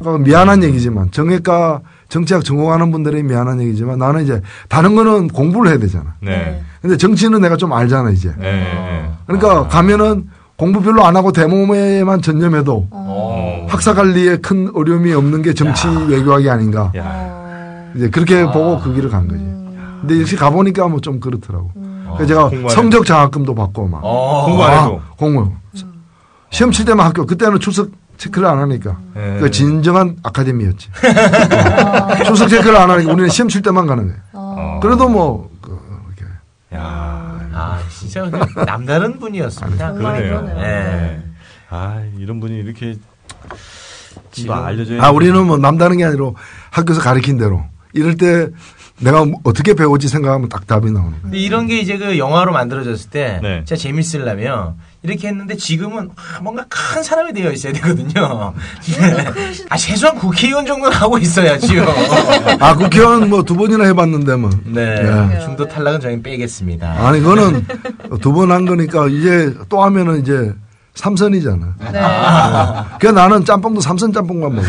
그러니까 미안한 얘기지만 정외과 정치학 전공하는 분들이 미안한 얘기지만 나는 이제 다른 거는 공부를 해야 되잖아. 네. 근데 정치는 내가 좀 알잖아 이제. 네. 네. 그러니까 가면은 공부 별로 안 하고 데모에만 전념해도 어. 학사 관리에 큰 어려움이 없는 게 정치 외교학이 아닌가. 야. 이제 그렇게 보고 그 길을 간 거지. 근데 역시 가보니까 뭐 좀 그렇더라고. 그래서 제가 공부 안 성적 장학금도 받고 막. 어. 공부 안 해도. 아, 공부. 시험 칠 때만 학교. 그때는 출석 체크를 안 하니까. 네. 그 진정한 아카데미였지. 어. 출석 체크를 안 하니까 우리는 시험 칠 때만 가는 거예요. 어. 그래도 뭐, 그, 이렇게. 야. 아, 진짜 남다른 분이었습니다. 그러네요. 네. 아, 이런 분이 이렇게 지금 알려줘야 아, 우리는 뭐 남다른 게 아니라 학교에서 가르친 대로. 이럴 때 내가 뭐 어떻게 배웠지 생각하면 딱 답이 나오는 거예요. 근데 이런 게 이제 그 영화로 만들어졌을 때 네. 진짜 재밌으려면 이렇게 했는데 지금은 아, 뭔가 큰 사람이 되어 있어야 되거든요. 아 최소한 국회의원 정도는 하고 있어야지요. 아, 국회의원 뭐 두 번이나 해봤는데 뭐. 네. 예. 중도 탈락은 저희 빼겠습니다. 아니, 그거는 두 번 한 거니까 이제 또 하면은 이제 삼선이잖아. 네. 그래 나는 짬뽕도 삼선 짬뽕만 먹어.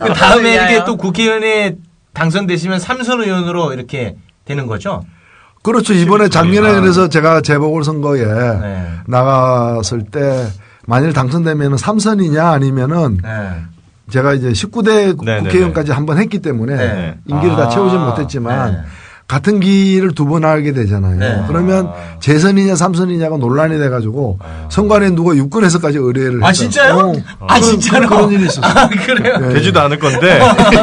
그 다음에 이렇게 또 국회의원에 당선되시면 삼선 의원으로 이렇게 되는 거죠? 그렇죠. 이번에 작년에 그래서 제가 재보궐선거에 네. 나갔을 때 만일 당선되면 삼선이냐 아니면은 네. 제가 이제 19대 국회의원까지 한번 했기 때문에 네. 임기를 다 아, 채우지 못했지만 네. 같은 기를 두번 하게 되잖아요. 네. 그러면 재선이냐 삼선이냐가 논란이 돼가지고 선관위 누가 육군에서까지 의뢰를 아 했어요. 진짜요? 어. 아 그런- 진짜로? 그런 일이 있었어요. 아 그래요? 네. 되지도 않을 건데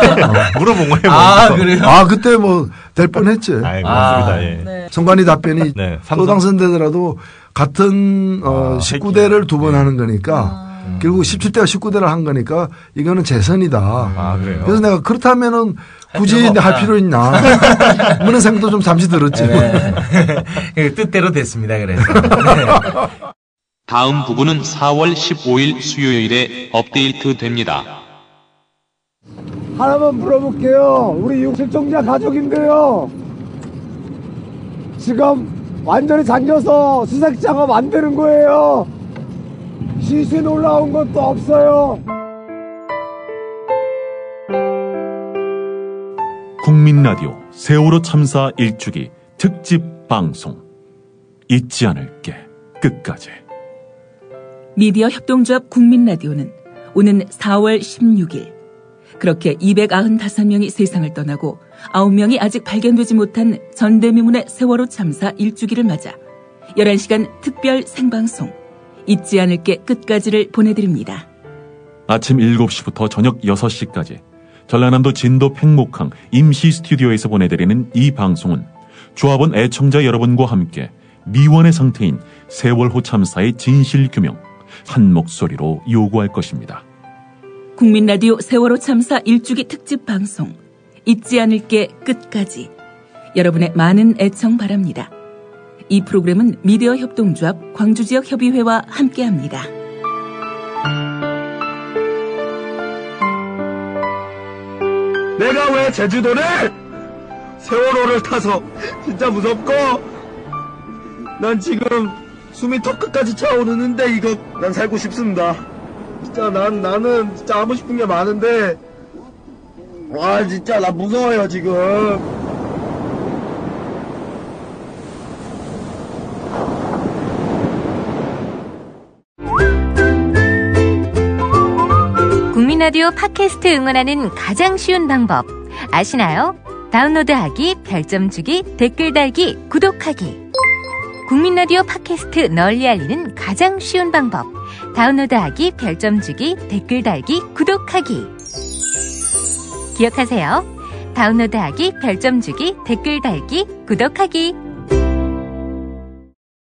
물어본 거예요. 아 먼저. 그래요? 아 그때 뭐 될 뻔했죠. 아이, 아. 예. 선관위 답변이 네, 또. 당선되더라도 같은 어, 아, 19대를 두번 네. 하는 거니까 결국 17대가 19대를 한 거니까 이거는 재선이다. 아, 그래요? 그래서 내가 그렇다면은 굳이 할 없다. 필요 있나. 그런 생각도 좀 잠시 들었지. 네. 그 뜻대로 됐습니다. 그래서. 네. 다음 부분은 4월 15일 수요일에 업데이트 됩니다. 하나만 물어볼게요. 우리 육실종자 가족인데요. 지금 완전히 잠겨서 수색 작업 안 되는 거예요. 시신 올라온 것도 없어요. 국민 라디오 세월호 참사 일주기 특집 방송. 잊지 않을게. 끝까지. 미디어 협동조합 국민 라디오는 오는 4월 16일 그렇게 295명이 세상을 떠나고 9명이 아직 발견되지 못한 전대미문의 세월호 참사 일주기를 맞아 11시간 특별 생방송 잊지 않을게 끝까지를 보내드립니다. 아침 7시부터 저녁 6시까지 전라남도 진도 팽목항 임시 스튜디오에서 보내드리는 이 방송은 조합원 애청자 여러분과 함께 미원의 상태인 세월호 참사의 진실 규명 한 목소리로 요구할 것입니다. 국민 라디오 세월호 참사 일주기 특집 방송 잊지 않을게 끝까지 여러분의 많은 애청 바랍니다. 이 프로그램은 미디어 협동조합 광주지역 협의회와 함께합니다. 내가 왜 제주도를 세월호를 타서 진짜 무섭고 난 지금 숨이 턱 끝까지 차오르는데 이거 난 살고 싶습니다. 진짜 난 나는 진짜 하고 싶은 게 많은데 와 진짜 나 무서워요 지금. 라디오 팟캐스트 응원하는 가장 쉬운 방법 아시나요? 다운로드하기, 별점 주기, 댓글 달기, 구독하기. 국민 라디오 팟캐스트 널리 알리는 가장 쉬운 방법. 다운로드하기, 별점 주기, 댓글 달기, 구독하기. 기억하세요. 다운로드하기, 별점 주기, 댓글 달기, 구독하기.